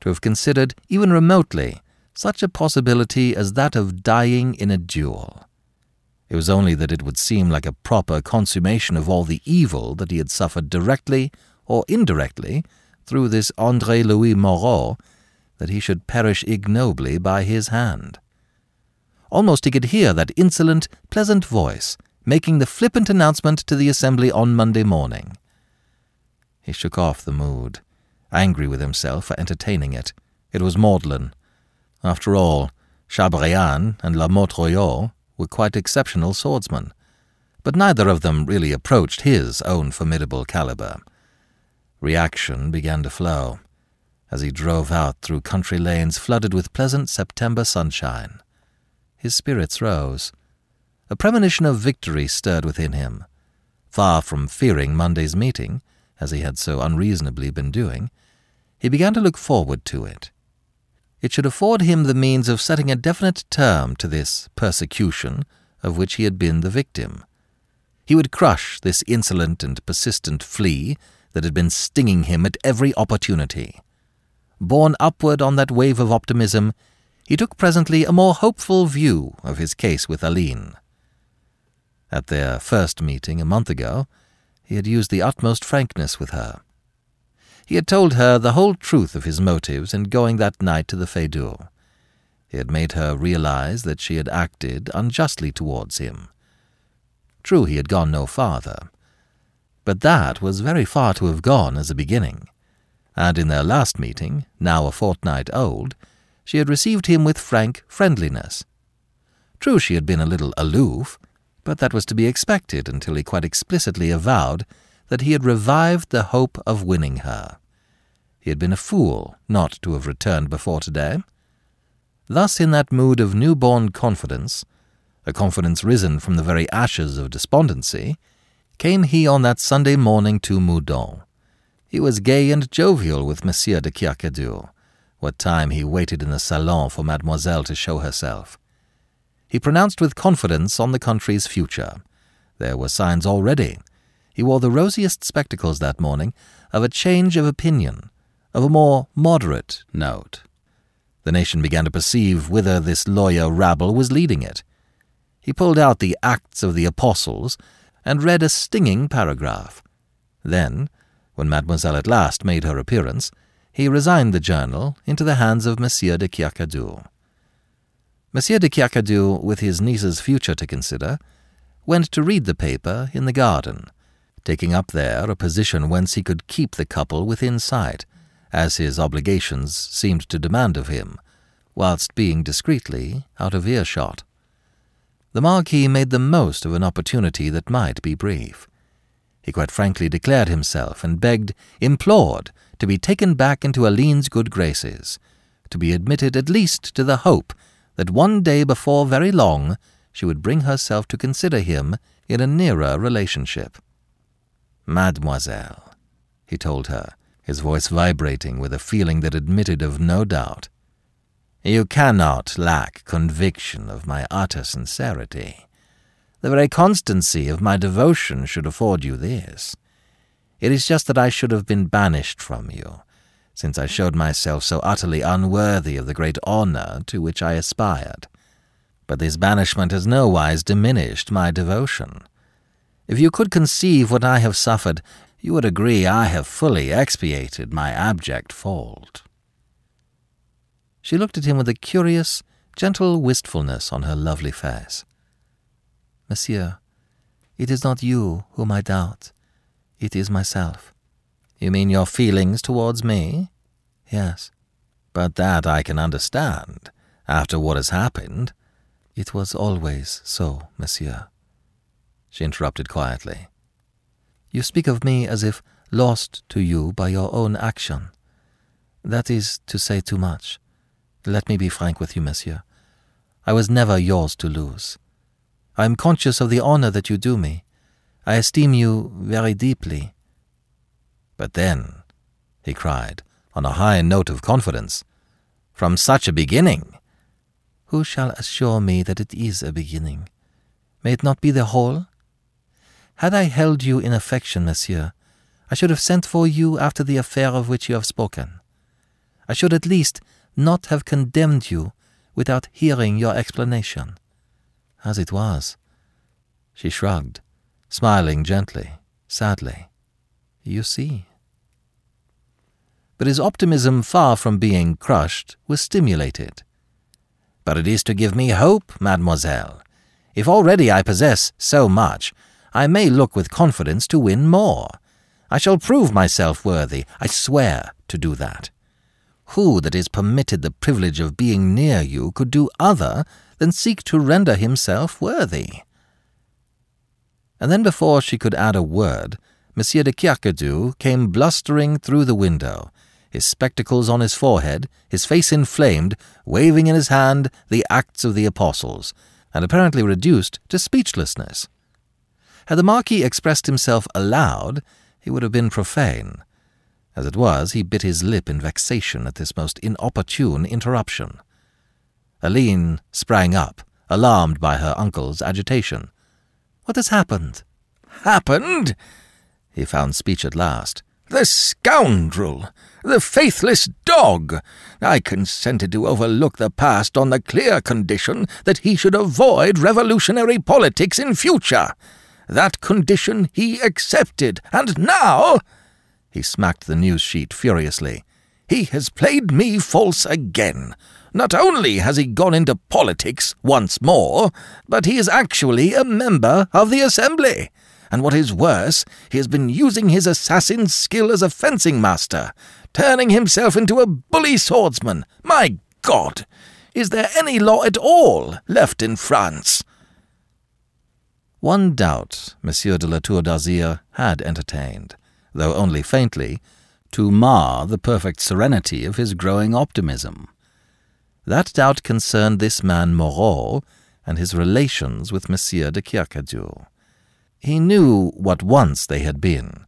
to have considered, even remotely, such a possibility as that of dying in a duel. It was only that it would seem like a proper consummation of all the evil that he had suffered directly or indirectly through this Andre Louis Moreau that he should perish ignobly by his hand. Almost he could hear that insolent, pleasant voice making the flippant announcement to the assembly on Monday morning. He shook off the mood, angry with himself for entertaining it. It was maudlin. After all, Chabrillane and La Motte Royau were quite exceptional swordsmen, but neither of them really approached his own formidable caliber. Reaction began to flow as he drove out through country lanes flooded with pleasant September sunshine. His spirits rose. A premonition of victory stirred within him. Far from fearing Monday's meeting, as he had so unreasonably been doing, he began to look forward to it. It should afford him the means of setting a definite term to this persecution of which he had been the victim. He would crush this insolent and persistent flea that had been stinging him at every opportunity. Borne upward on that wave of optimism, he took presently a more hopeful view of his case with Aline. At their first meeting a month ago, he had used the utmost frankness with her. He had told her the whole truth of his motives in going that night to the Feydeau. He had made her realize that she had acted unjustly towards him. True, he had gone no farther, but that was very far to have gone as a beginning, and in their last meeting, now a fortnight old, she had received him with frank friendliness. True, she had been a little aloof, but that was to be expected until he quite explicitly avowed that he had revived the hope of winning her. He had been a fool not to have returned before today. Thus, in that mood of new-born confidence, a confidence risen from the very ashes of despondency, came he on that Sunday morning to Meudon. He was gay and jovial with Monsieur de Kercadiou, what time he waited in the salon for Mademoiselle to show herself. He pronounced with confidence on the country's future. There were signs already. He wore the rosiest spectacles that morning of a change of opinion, of a more moderate note. The nation began to perceive whither this lawyer rabble was leading it. He pulled out the Acts of the Apostles and read a stinging paragraph. Then, when Mademoiselle at last made her appearance, he resigned the journal into the hands of Monsieur de Kercadiou. Monsieur de Kercadiou, with his niece's future to consider, went to read the paper in the garden, taking up there a position whence he could keep the couple within sight, as his obligations seemed to demand of him, whilst being discreetly out of earshot. The Marquis made the most of an opportunity that might be brief. He quite frankly declared himself and begged, implored, to be taken back into Aline's good graces, to be admitted at least to the hope that one day before very long she would bring herself to consider him in a nearer relationship. Mademoiselle, he told her, his voice vibrating with a feeling that admitted of no doubt, you cannot lack conviction of my utter sincerity. The very constancy of my devotion should afford you this. It is just that I should have been banished from you, since I showed myself so utterly unworthy of the great honour to which I aspired. But this banishment has nowise diminished my devotion. If you could conceive what I have suffered, you would agree I have fully expiated my abject fault. She looked at him with a curious, gentle wistfulness on her lovely face. Monsieur, it is not you whom I doubt. It is myself. You mean your feelings towards me? Yes. But that I can understand, after what has happened. It was always so, monsieur. She interrupted quietly. You speak of me as if lost to you by your own action. That is to say too much. Let me be frank with you, monsieur. I was never yours to lose. I am conscious of the honor that you do me. I esteem you very deeply. But then, he cried, on a high note of confidence, from such a beginning, who shall assure me that it is a beginning? May it not be the whole? Had I held you in affection, monsieur, I should have sent for you after the affair of which you have spoken. I should at least not have condemned you without hearing your explanation. As it was, she shrugged, smiling gently, sadly. You see. But his optimism, far from being crushed, was stimulated. But it is to give me hope, mademoiselle. If already I possess so much, I may look with confidence to win more. I shall prove myself worthy, I swear to do that. Who that is permitted the privilege of being near you could do other than seek to render himself worthy? And then before she could add a word, Monsieur de Kercadiou came blustering through the window, his spectacles on his forehead, his face inflamed, waving in his hand the Acts of the Apostles, and apparently reduced to speechlessness. Had the Marquis expressed himself aloud, he would have been profane. As it was, he bit his lip in vexation at this most inopportune interruption. Aline sprang up, alarmed by her uncle's agitation. What has happened? Happened? He found speech at last. The scoundrel! The faithless dog! I consented to overlook the past on the clear condition that he should avoid revolutionary politics in future. That condition he accepted, and now. He smacked the news sheet furiously. He has played me false again. Not only has he gone into politics once more, but he is actually a member of the Assembly. And what is worse, he has been using his assassin's skill as a fencing master, turning himself into a bully swordsman. My God! Is there any law at all left in France? One doubt Monsieur de la Tour d'Azyr had entertained, though only faintly, to mar the perfect serenity of his growing optimism. That doubt concerned this man Moreau and his relations with Monsieur de Kercadiou. He knew what once they had been,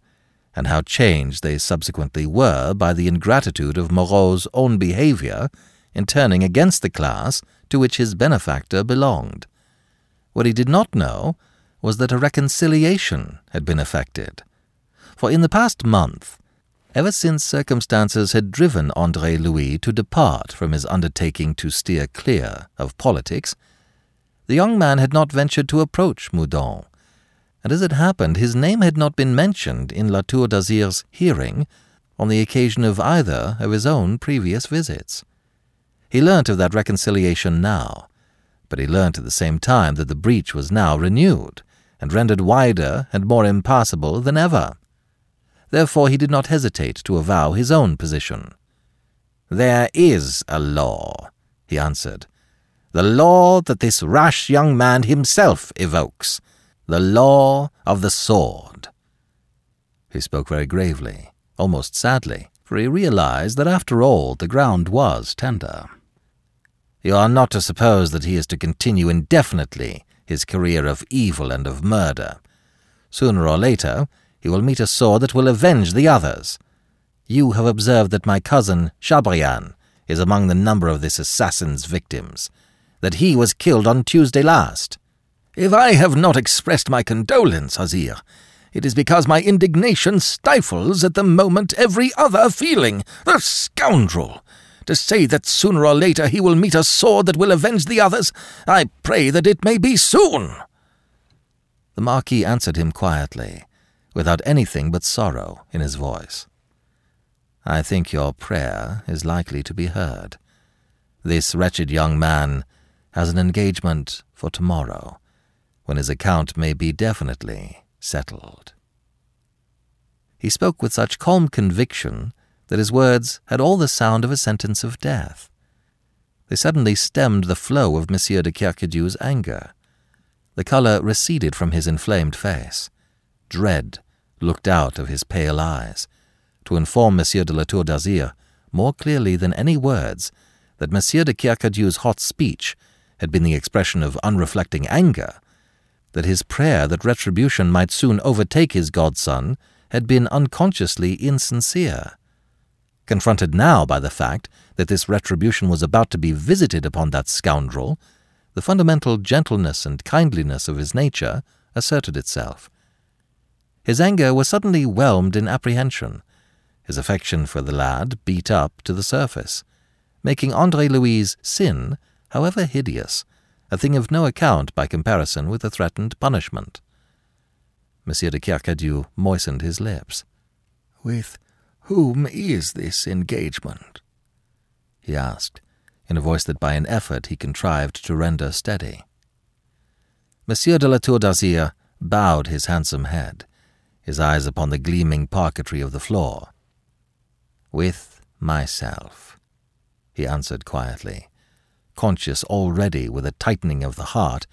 and how changed they subsequently were by the ingratitude of Moreau's own behavior in turning against the class to which his benefactor belonged. What he did not know was that a reconciliation had been effected. For in the past month, ever since circumstances had driven Andre Louis to depart from his undertaking to steer clear of politics, the young man had not ventured to approach Meudon, and as it happened, his name had not been mentioned in La Tour d'Azyr's hearing on the occasion of either of his own previous visits. He learnt of that reconciliation now, but he learnt at the same time that the breach was now renewed, and rendered wider and more impassable than ever. Therefore he did not hesitate to avow his own position. There is a law, he answered. The law that this rash young man himself evokes. The law of the sword. He spoke very gravely, almost sadly, for he realized that after all the ground was tender. You are not to suppose that he is to continue indefinitely his career of evil and of murder. Sooner or later, he will meet a sword that will avenge the others. You have observed that my cousin, Chabrillane, is among the number of this assassin's victims, that he was killed on Tuesday last. If I have not expressed my condolence, Azyr, it is because my indignation stifles at the moment every other feeling. The scoundrel! to say that sooner or later he will meet a sword that will avenge the others, I pray that it may be soon. The Marquis answered him quietly, without anything but sorrow in his voice. I think your prayer is likely to be heard. This wretched young man has an engagement for tomorrow, when his account may be definitely settled. He spoke with such calm conviction that his words had all the sound of a sentence of death. They suddenly stemmed the flow of Monsieur de Kercadiou's anger. The colour receded from his inflamed face. Dread looked out of his pale eyes, to inform Monsieur de la Tour d'Azyr, more clearly than any words, that Monsieur de Kercadiou's hot speech had been the expression of unreflecting anger, that his prayer that retribution might soon overtake his godson had been unconsciously insincere confronted now by the fact that this retribution was about to be visited upon that scoundrel, the fundamental gentleness and kindliness of his nature asserted itself. His anger was suddenly whelmed in apprehension. His affection for the lad beat up to the surface, making Andre Louis's sin, however hideous, a thing of no account by comparison with the threatened punishment. Monsieur de Kercadiou moistened his lips. With whom is this engagement? he asked, in a voice that by an effort he contrived to render steady. Monsieur de la Tour d'Azyr bowed his handsome head, his eyes upon the gleaming parquetry of the floor. With myself, he answered quietly, conscious already with a tightening of the heart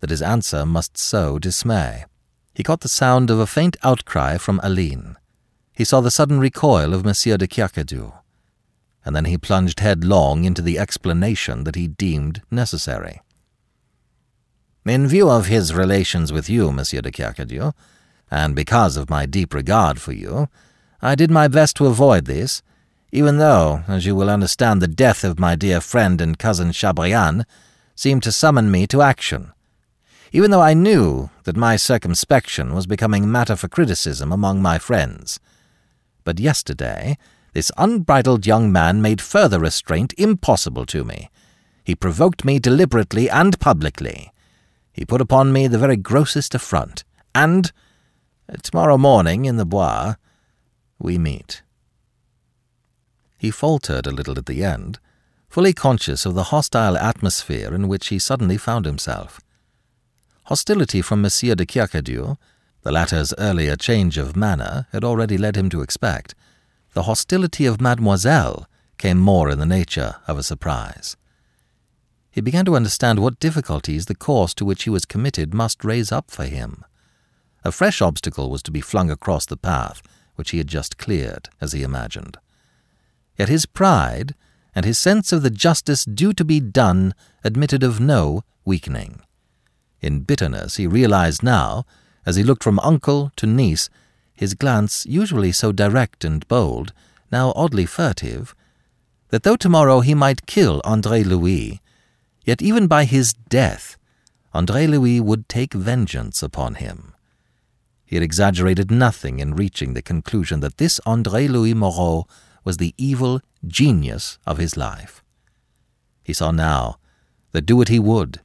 that his answer must sow dismay. He caught the sound of a faint outcry from Aline. He saw the sudden recoil of Monsieur de Kercadiou, and then he plunged headlong into the explanation that he deemed necessary. In view of his relations with you, Monsieur de Kercadiou, and because of my deep regard for you, I did my best to avoid this, even though, as you will understand, the death of my dear friend and cousin Chabrillane seemed to summon me to action, even though I knew that my circumspection was becoming matter for criticism among my friends. But yesterday, this unbridled young man made further restraint impossible to me. He provoked me deliberately and publicly. He put upon me the very grossest affront, and tomorrow morning in the Bois we meet. He faltered a little at the end, fully conscious of the hostile atmosphere in which he suddenly found himself. Hostility from Monsieur de Kercadiou, the latter's earlier change of manner, had already led him to expect. The hostility of Mademoiselle came more in the nature of a surprise. He began to understand what difficulties the course to which he was committed must raise up for him. A fresh obstacle was to be flung across the path which he had just cleared, as he imagined. Yet his pride and his sense of the justice due to be done admitted of no weakening. In bitterness, he realized now, as he looked from uncle to niece, his glance, usually so direct and bold, now oddly furtive, that though tomorrow he might kill Andre Louis, yet even by his death, Andre Louis would take vengeance upon him. He had exaggerated nothing in reaching the conclusion that this Andre Louis Moreau was the evil genius of his life. He saw now that do what he would,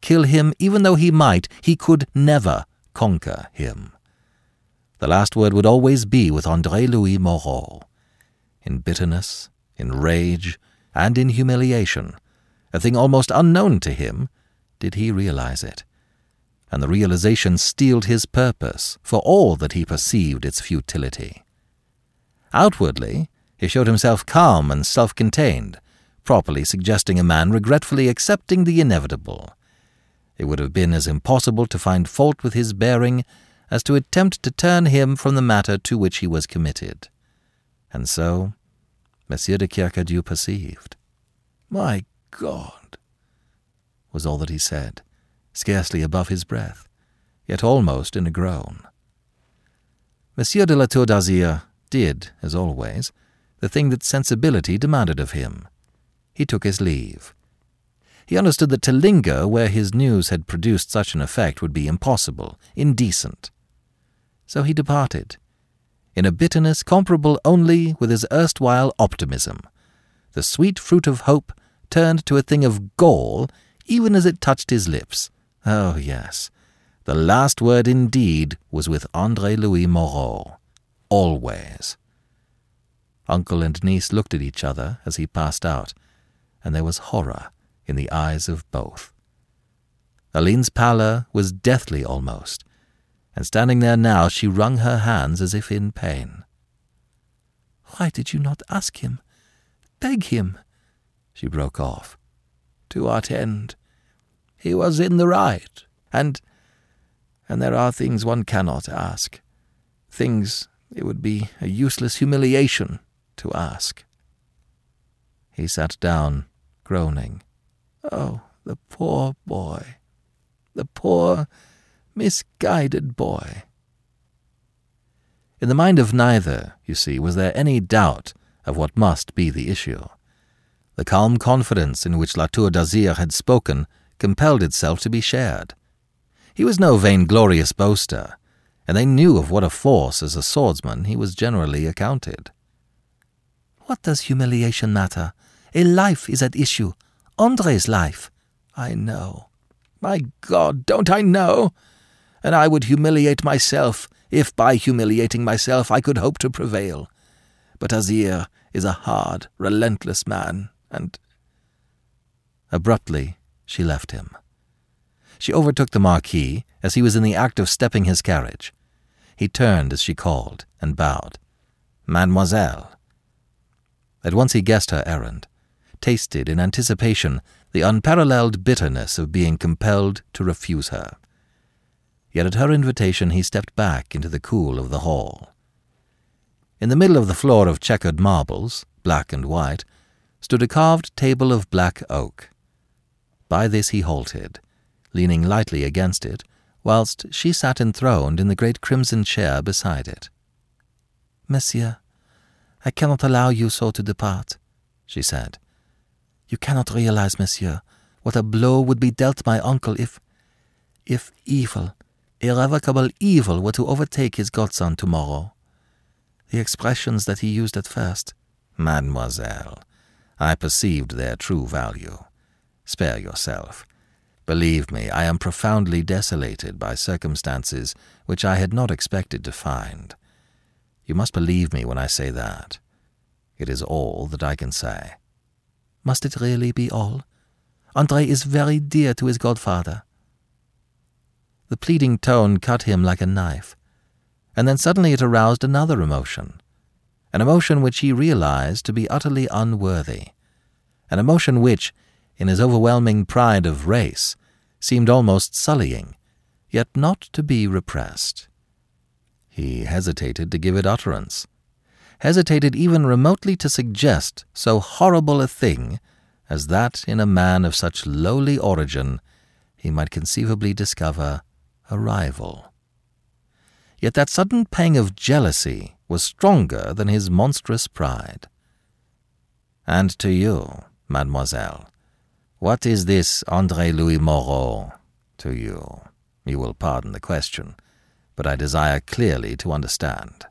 kill him even though he might, he could never conquer him. The last word would always be with Andre Louis Moreau. In bitterness, in rage, and in humiliation, a thing almost unknown to him, did he realize it. And the realization steeled his purpose, for all that he perceived its futility. Outwardly, he showed himself calm and self contained, properly suggesting a man regretfully accepting the inevitable. It would have been as impossible to find fault with his bearing as to attempt to turn him from the matter to which he was committed. And so, Monsieur de Kercadiou perceived. My God! was all that he said, scarcely above his breath, yet almost in a groan. Monsieur de la Tour d'Azyr did, as always, the thing that sensibility demanded of him. He took his leave. He understood that to linger where his news had produced such an effect would be impossible, indecent. So he departed, in a bitterness comparable only with his erstwhile optimism. The sweet fruit of hope turned to a thing of gall even as it touched his lips. Oh, yes, the last word indeed was with Andre Louis Moreau. Always. Uncle and niece looked at each other as he passed out, and there was horror in the eyes of both. Aline's pallor was deathly almost, and standing there now she wrung her hands as if in pain. Why did you not ask him? Beg him? she broke off. To what end? He was in the right, and and there are things one cannot ask. Things it would be a useless humiliation to ask. He sat down, groaning. Oh, the poor boy! The poor, misguided boy! In the mind of neither, you see, was there any doubt of what must be the issue. The calm confidence in which La Tour d'Azyr had spoken compelled itself to be shared. He was no vainglorious boaster, and they knew of what a force as a swordsman he was generally accounted. What does humiliation matter? A life is at issue. Andre's life. I know. My God, don't I know? And I would humiliate myself if by humiliating myself I could hope to prevail. But Azyr is a hard, relentless man, and. Abruptly, she left him. She overtook the Marquis as he was in the act of stepping his carriage. He turned as she called and bowed. Mademoiselle. At once he guessed her errand, tasted in anticipation the unparalleled bitterness of being compelled to refuse her. Yet at her invitation he stepped back into the cool of the hall. In the middle of the floor of checkered marbles, black and white, stood a carved table of black oak. By this he halted, leaning lightly against it, whilst she sat enthroned in the great crimson chair beside it. Monsieur, I cannot allow you so to depart, she said. You cannot realize, monsieur, what a blow would be dealt my uncle if, if evil, irrevocable evil were to overtake his godson tomorrow. The expressions that he used at first. Mademoiselle, I perceived their true value. Spare yourself. Believe me, I am profoundly desolated by circumstances which I had not expected to find. You must believe me when I say that. It is all that I can say. Must it really be all? Andre is very dear to his godfather. The pleading tone cut him like a knife, and then suddenly it aroused another emotion, an emotion which he realized to be utterly unworthy, an emotion which, in his overwhelming pride of race, seemed almost sullying, yet not to be repressed. He hesitated to give it utterance, hesitated even remotely to suggest so horrible a thing as that in a man of such lowly origin he might conceivably discover a rival. Yet that sudden pang of jealousy was stronger than his monstrous pride. And to you, mademoiselle, what is this Andre Louis Moreau to you? You will pardon the question, but I desire clearly to understand.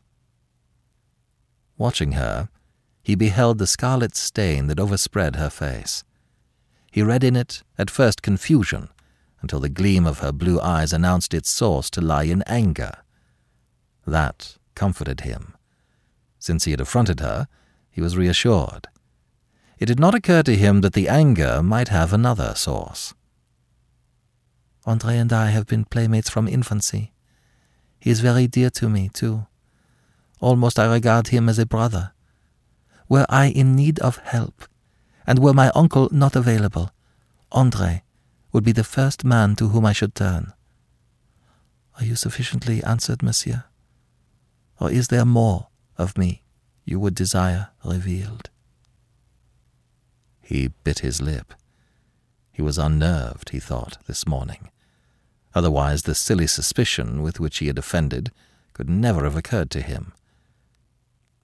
Watching her, he beheld the scarlet stain that overspread her face. He read in it, at first confusion, until the gleam of her blue eyes announced its source to lie in anger. That comforted him. Since he had affronted her, he was reassured. It did not occur to him that the anger might have another source. Andre and I have been playmates from infancy. He is very dear to me, too. Almost I regard him as a brother. Were I in need of help, and were my uncle not available, Andre would be the first man to whom I should turn. Are you sufficiently answered, monsieur? Or is there more of me you would desire revealed? He bit his lip. He was unnerved, he thought, this morning. Otherwise, the silly suspicion with which he had offended could never have occurred to him.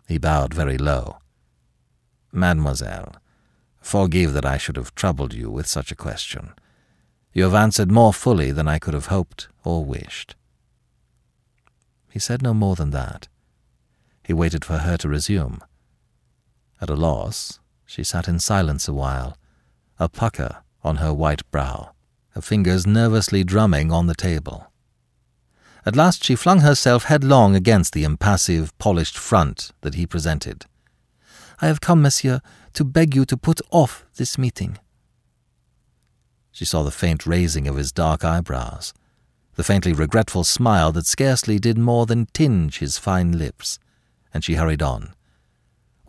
He bowed very low. Mademoiselle, forgive that I should have troubled you with such a question. You have answered more fully than I could have hoped or wished. He said no more than that. He waited for her to resume. At a loss, she sat in silence a while, a pucker on her white brow, her fingers nervously drumming on the table. At last she flung herself headlong against the impassive, polished front that he presented. I have come, monsieur, to beg you to put off this meeting. She saw the faint raising of his dark eyebrows, the faintly regretful smile that scarcely did more than tinge his fine lips, and she hurried on.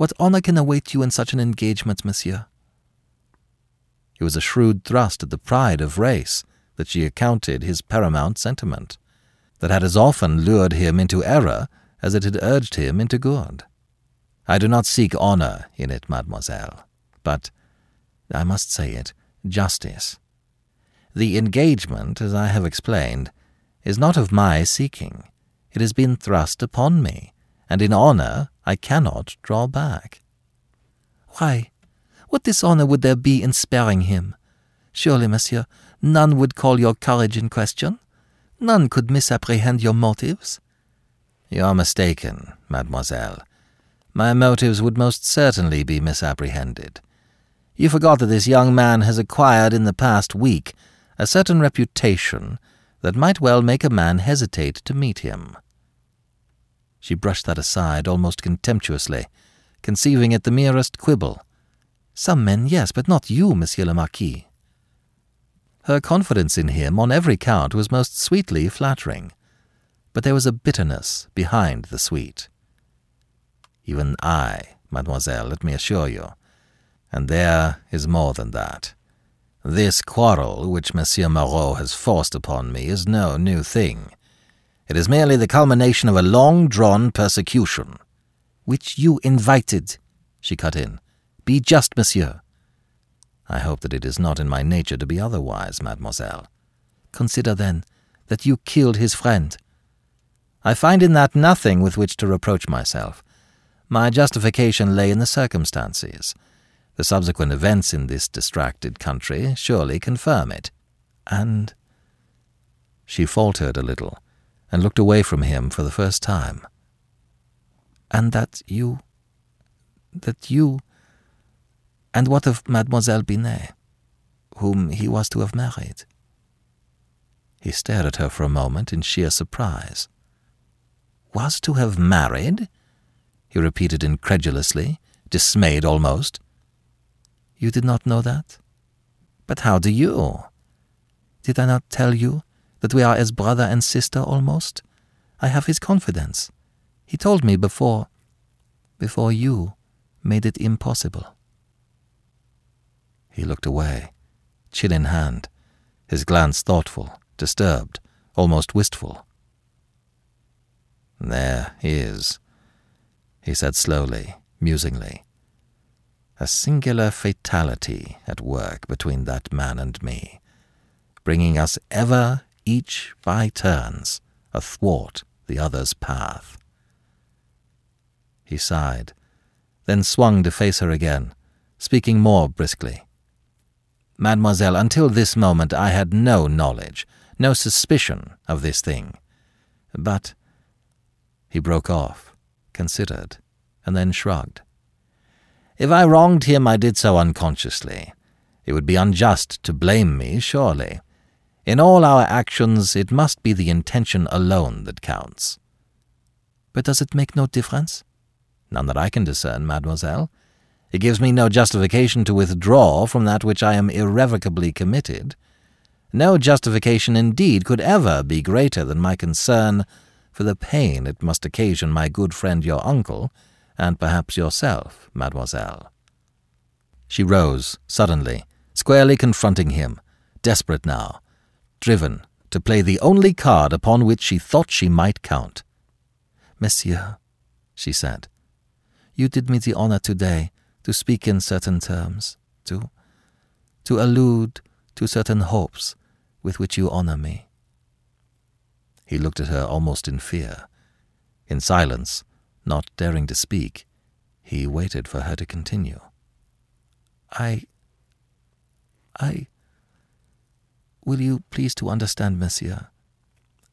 What honor can await you in such an engagement, monsieur? It was a shrewd thrust at the pride of race that she accounted his paramount sentiment that had as often lured him into error as it had urged him into good. I do not seek honor in it, mademoiselle, but, I must say it, justice. The engagement, as I have explained, is not of my seeking. It has been thrust upon me, and in honor I cannot draw back. Why? What dishonor would there be in sparing him? Surely, monsieur, none would call your courage in question? None could misapprehend your motives. You are mistaken, mademoiselle. My motives would most certainly be misapprehended. You forgot that this young man has acquired in the past week a certain reputation that might well make a man hesitate to meet him. She brushed that aside almost contemptuously, conceiving it the merest quibble. Some men, yes, but not you, Monsieur le Marquis. Her confidence in him on every count was most sweetly flattering, but there was a bitterness behind the sweet. Even I, mademoiselle, let me assure you, and there is more than that. This quarrel which Monsieur Moreau has forced upon me is no new thing. It is merely the culmination of a long drawn persecution. Which you invited, she cut in. Be just, monsieur. I hope that it is not in my nature to be otherwise, mademoiselle. Consider, then, that you killed his friend. I find in that nothing with which to reproach myself. My justification lay in the circumstances. The subsequent events in this distracted country surely confirm it. And. She faltered a little and looked away from him for the first time. And that you. that you. And what of Mademoiselle Binet, whom he was to have married? He stared at her for a moment in sheer surprise. Was to have married? he repeated incredulously, dismayed almost. You did not know that? But how do you? Did I not tell you that we are as brother and sister almost? I have his confidence. He told me before, before you made it impossible. He looked away, chin in hand, his glance thoughtful, disturbed, almost wistful. There is, he said slowly, musingly, a singular fatality at work between that man and me, bringing us ever, each by turns, athwart the other's path. He sighed, then swung to face her again, speaking more briskly. Mademoiselle, until this moment I had no knowledge, no suspicion of this thing. But. He broke off, considered, and then shrugged. If I wronged him, I did so unconsciously. It would be unjust to blame me, surely. In all our actions, it must be the intention alone that counts. But does it make no difference? None that I can discern, mademoiselle. It gives me no justification to withdraw from that which I am irrevocably committed. No justification indeed could ever be greater than my concern for the pain it must occasion my good friend your uncle, and perhaps yourself, mademoiselle. She rose, suddenly, squarely confronting him, desperate now, driven to play the only card upon which she thought she might count. Monsieur, she said, you did me the honor today to speak in certain terms, to, to allude to certain hopes with which you honor me. He looked at her almost in fear. In silence, not daring to speak, he waited for her to continue. I. I. Will you please to understand, monsieur,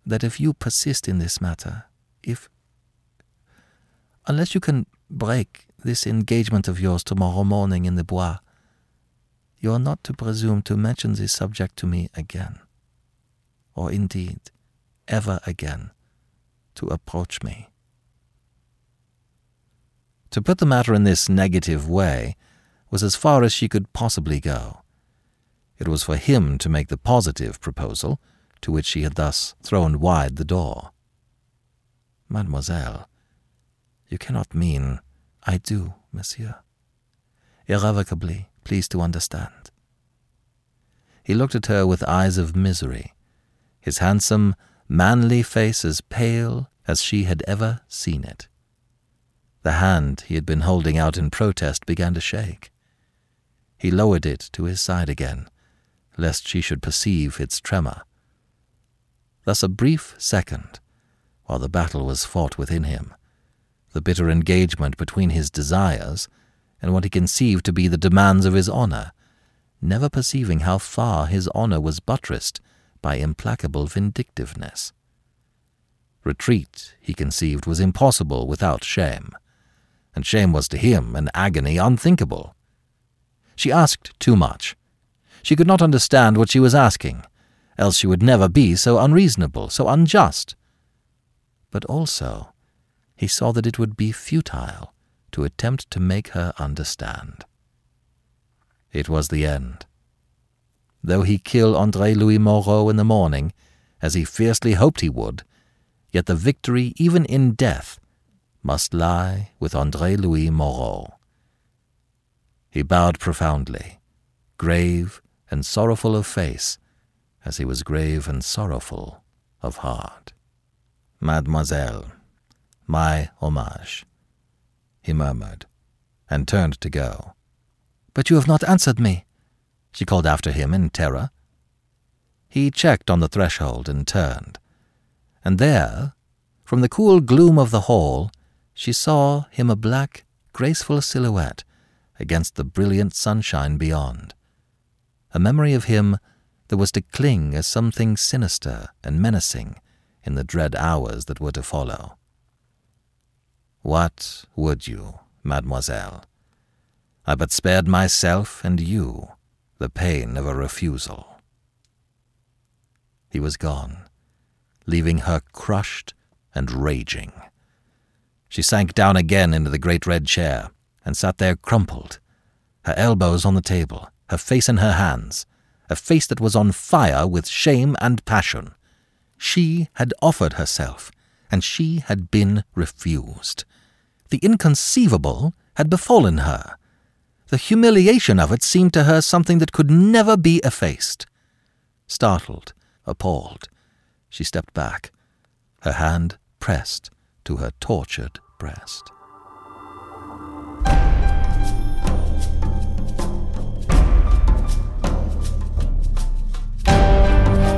that if you persist in this matter, if. Unless you can break this engagement of yours tomorrow morning in the bois, you are not to presume to mention this subject to me again, or indeed, ever again, to approach me. To put the matter in this negative way was as far as she could possibly go. It was for him to make the positive proposal, to which she had thus thrown wide the door. Mademoiselle, you cannot mean I do, monsieur. Irrevocably, please to understand. He looked at her with eyes of misery, his handsome, manly face as pale as she had ever seen it. The hand he had been holding out in protest began to shake. He lowered it to his side again, lest she should perceive its tremor. Thus a brief second, while the battle was fought within him, the bitter engagement between his desires and what he conceived to be the demands of his honor, never perceiving how far his honor was buttressed by implacable vindictiveness. Retreat, he conceived, was impossible without shame, and shame was to him an agony unthinkable. She asked too much. She could not understand what she was asking, else she would never be so unreasonable, so unjust. But also, he saw that it would be futile to attempt to make her understand. It was the end. Though he kill Andre Louis Moreau in the morning, as he fiercely hoped he would, yet the victory, even in death, must lie with Andre Louis Moreau. He bowed profoundly, grave and sorrowful of face, as he was grave and sorrowful of heart. Mademoiselle, my homage, he murmured, and turned to go. But you have not answered me, she called after him in terror. He checked on the threshold and turned, and there, from the cool gloom of the hall, she saw him a black, graceful silhouette against the brilliant sunshine beyond. A memory of him that was to cling as something sinister and menacing in the dread hours that were to follow. What would you, mademoiselle? I but spared myself and you the pain of a refusal. He was gone, leaving her crushed and raging. She sank down again into the great red chair and sat there crumpled, her elbows on the table, her face in her hands, a face that was on fire with shame and passion. She had offered herself, and she had been refused. The inconceivable had befallen her. The humiliation of it seemed to her something that could never be effaced. Startled, appalled, she stepped back, her hand pressed to her tortured breast.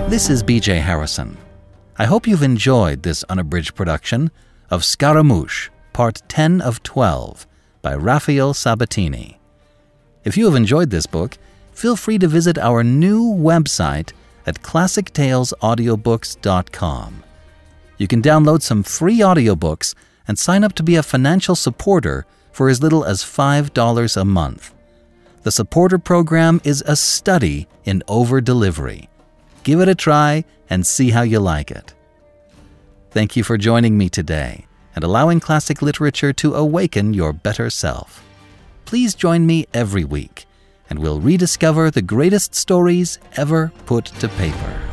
This is BJ Harrison. I hope you've enjoyed this unabridged production of Scaramouche, Part 10 of 12 by Raphael Sabatini. If you have enjoyed this book, feel free to visit our new website at classictalesaudiobooks.com. You can download some free audiobooks and sign up to be a financial supporter for as little as $5 a month. The supporter program is a study in over delivery. Give it a try and see how you like it. Thank you for joining me today and allowing classic literature to awaken your better self please join me every week, and we'll rediscover the greatest stories ever put to paper.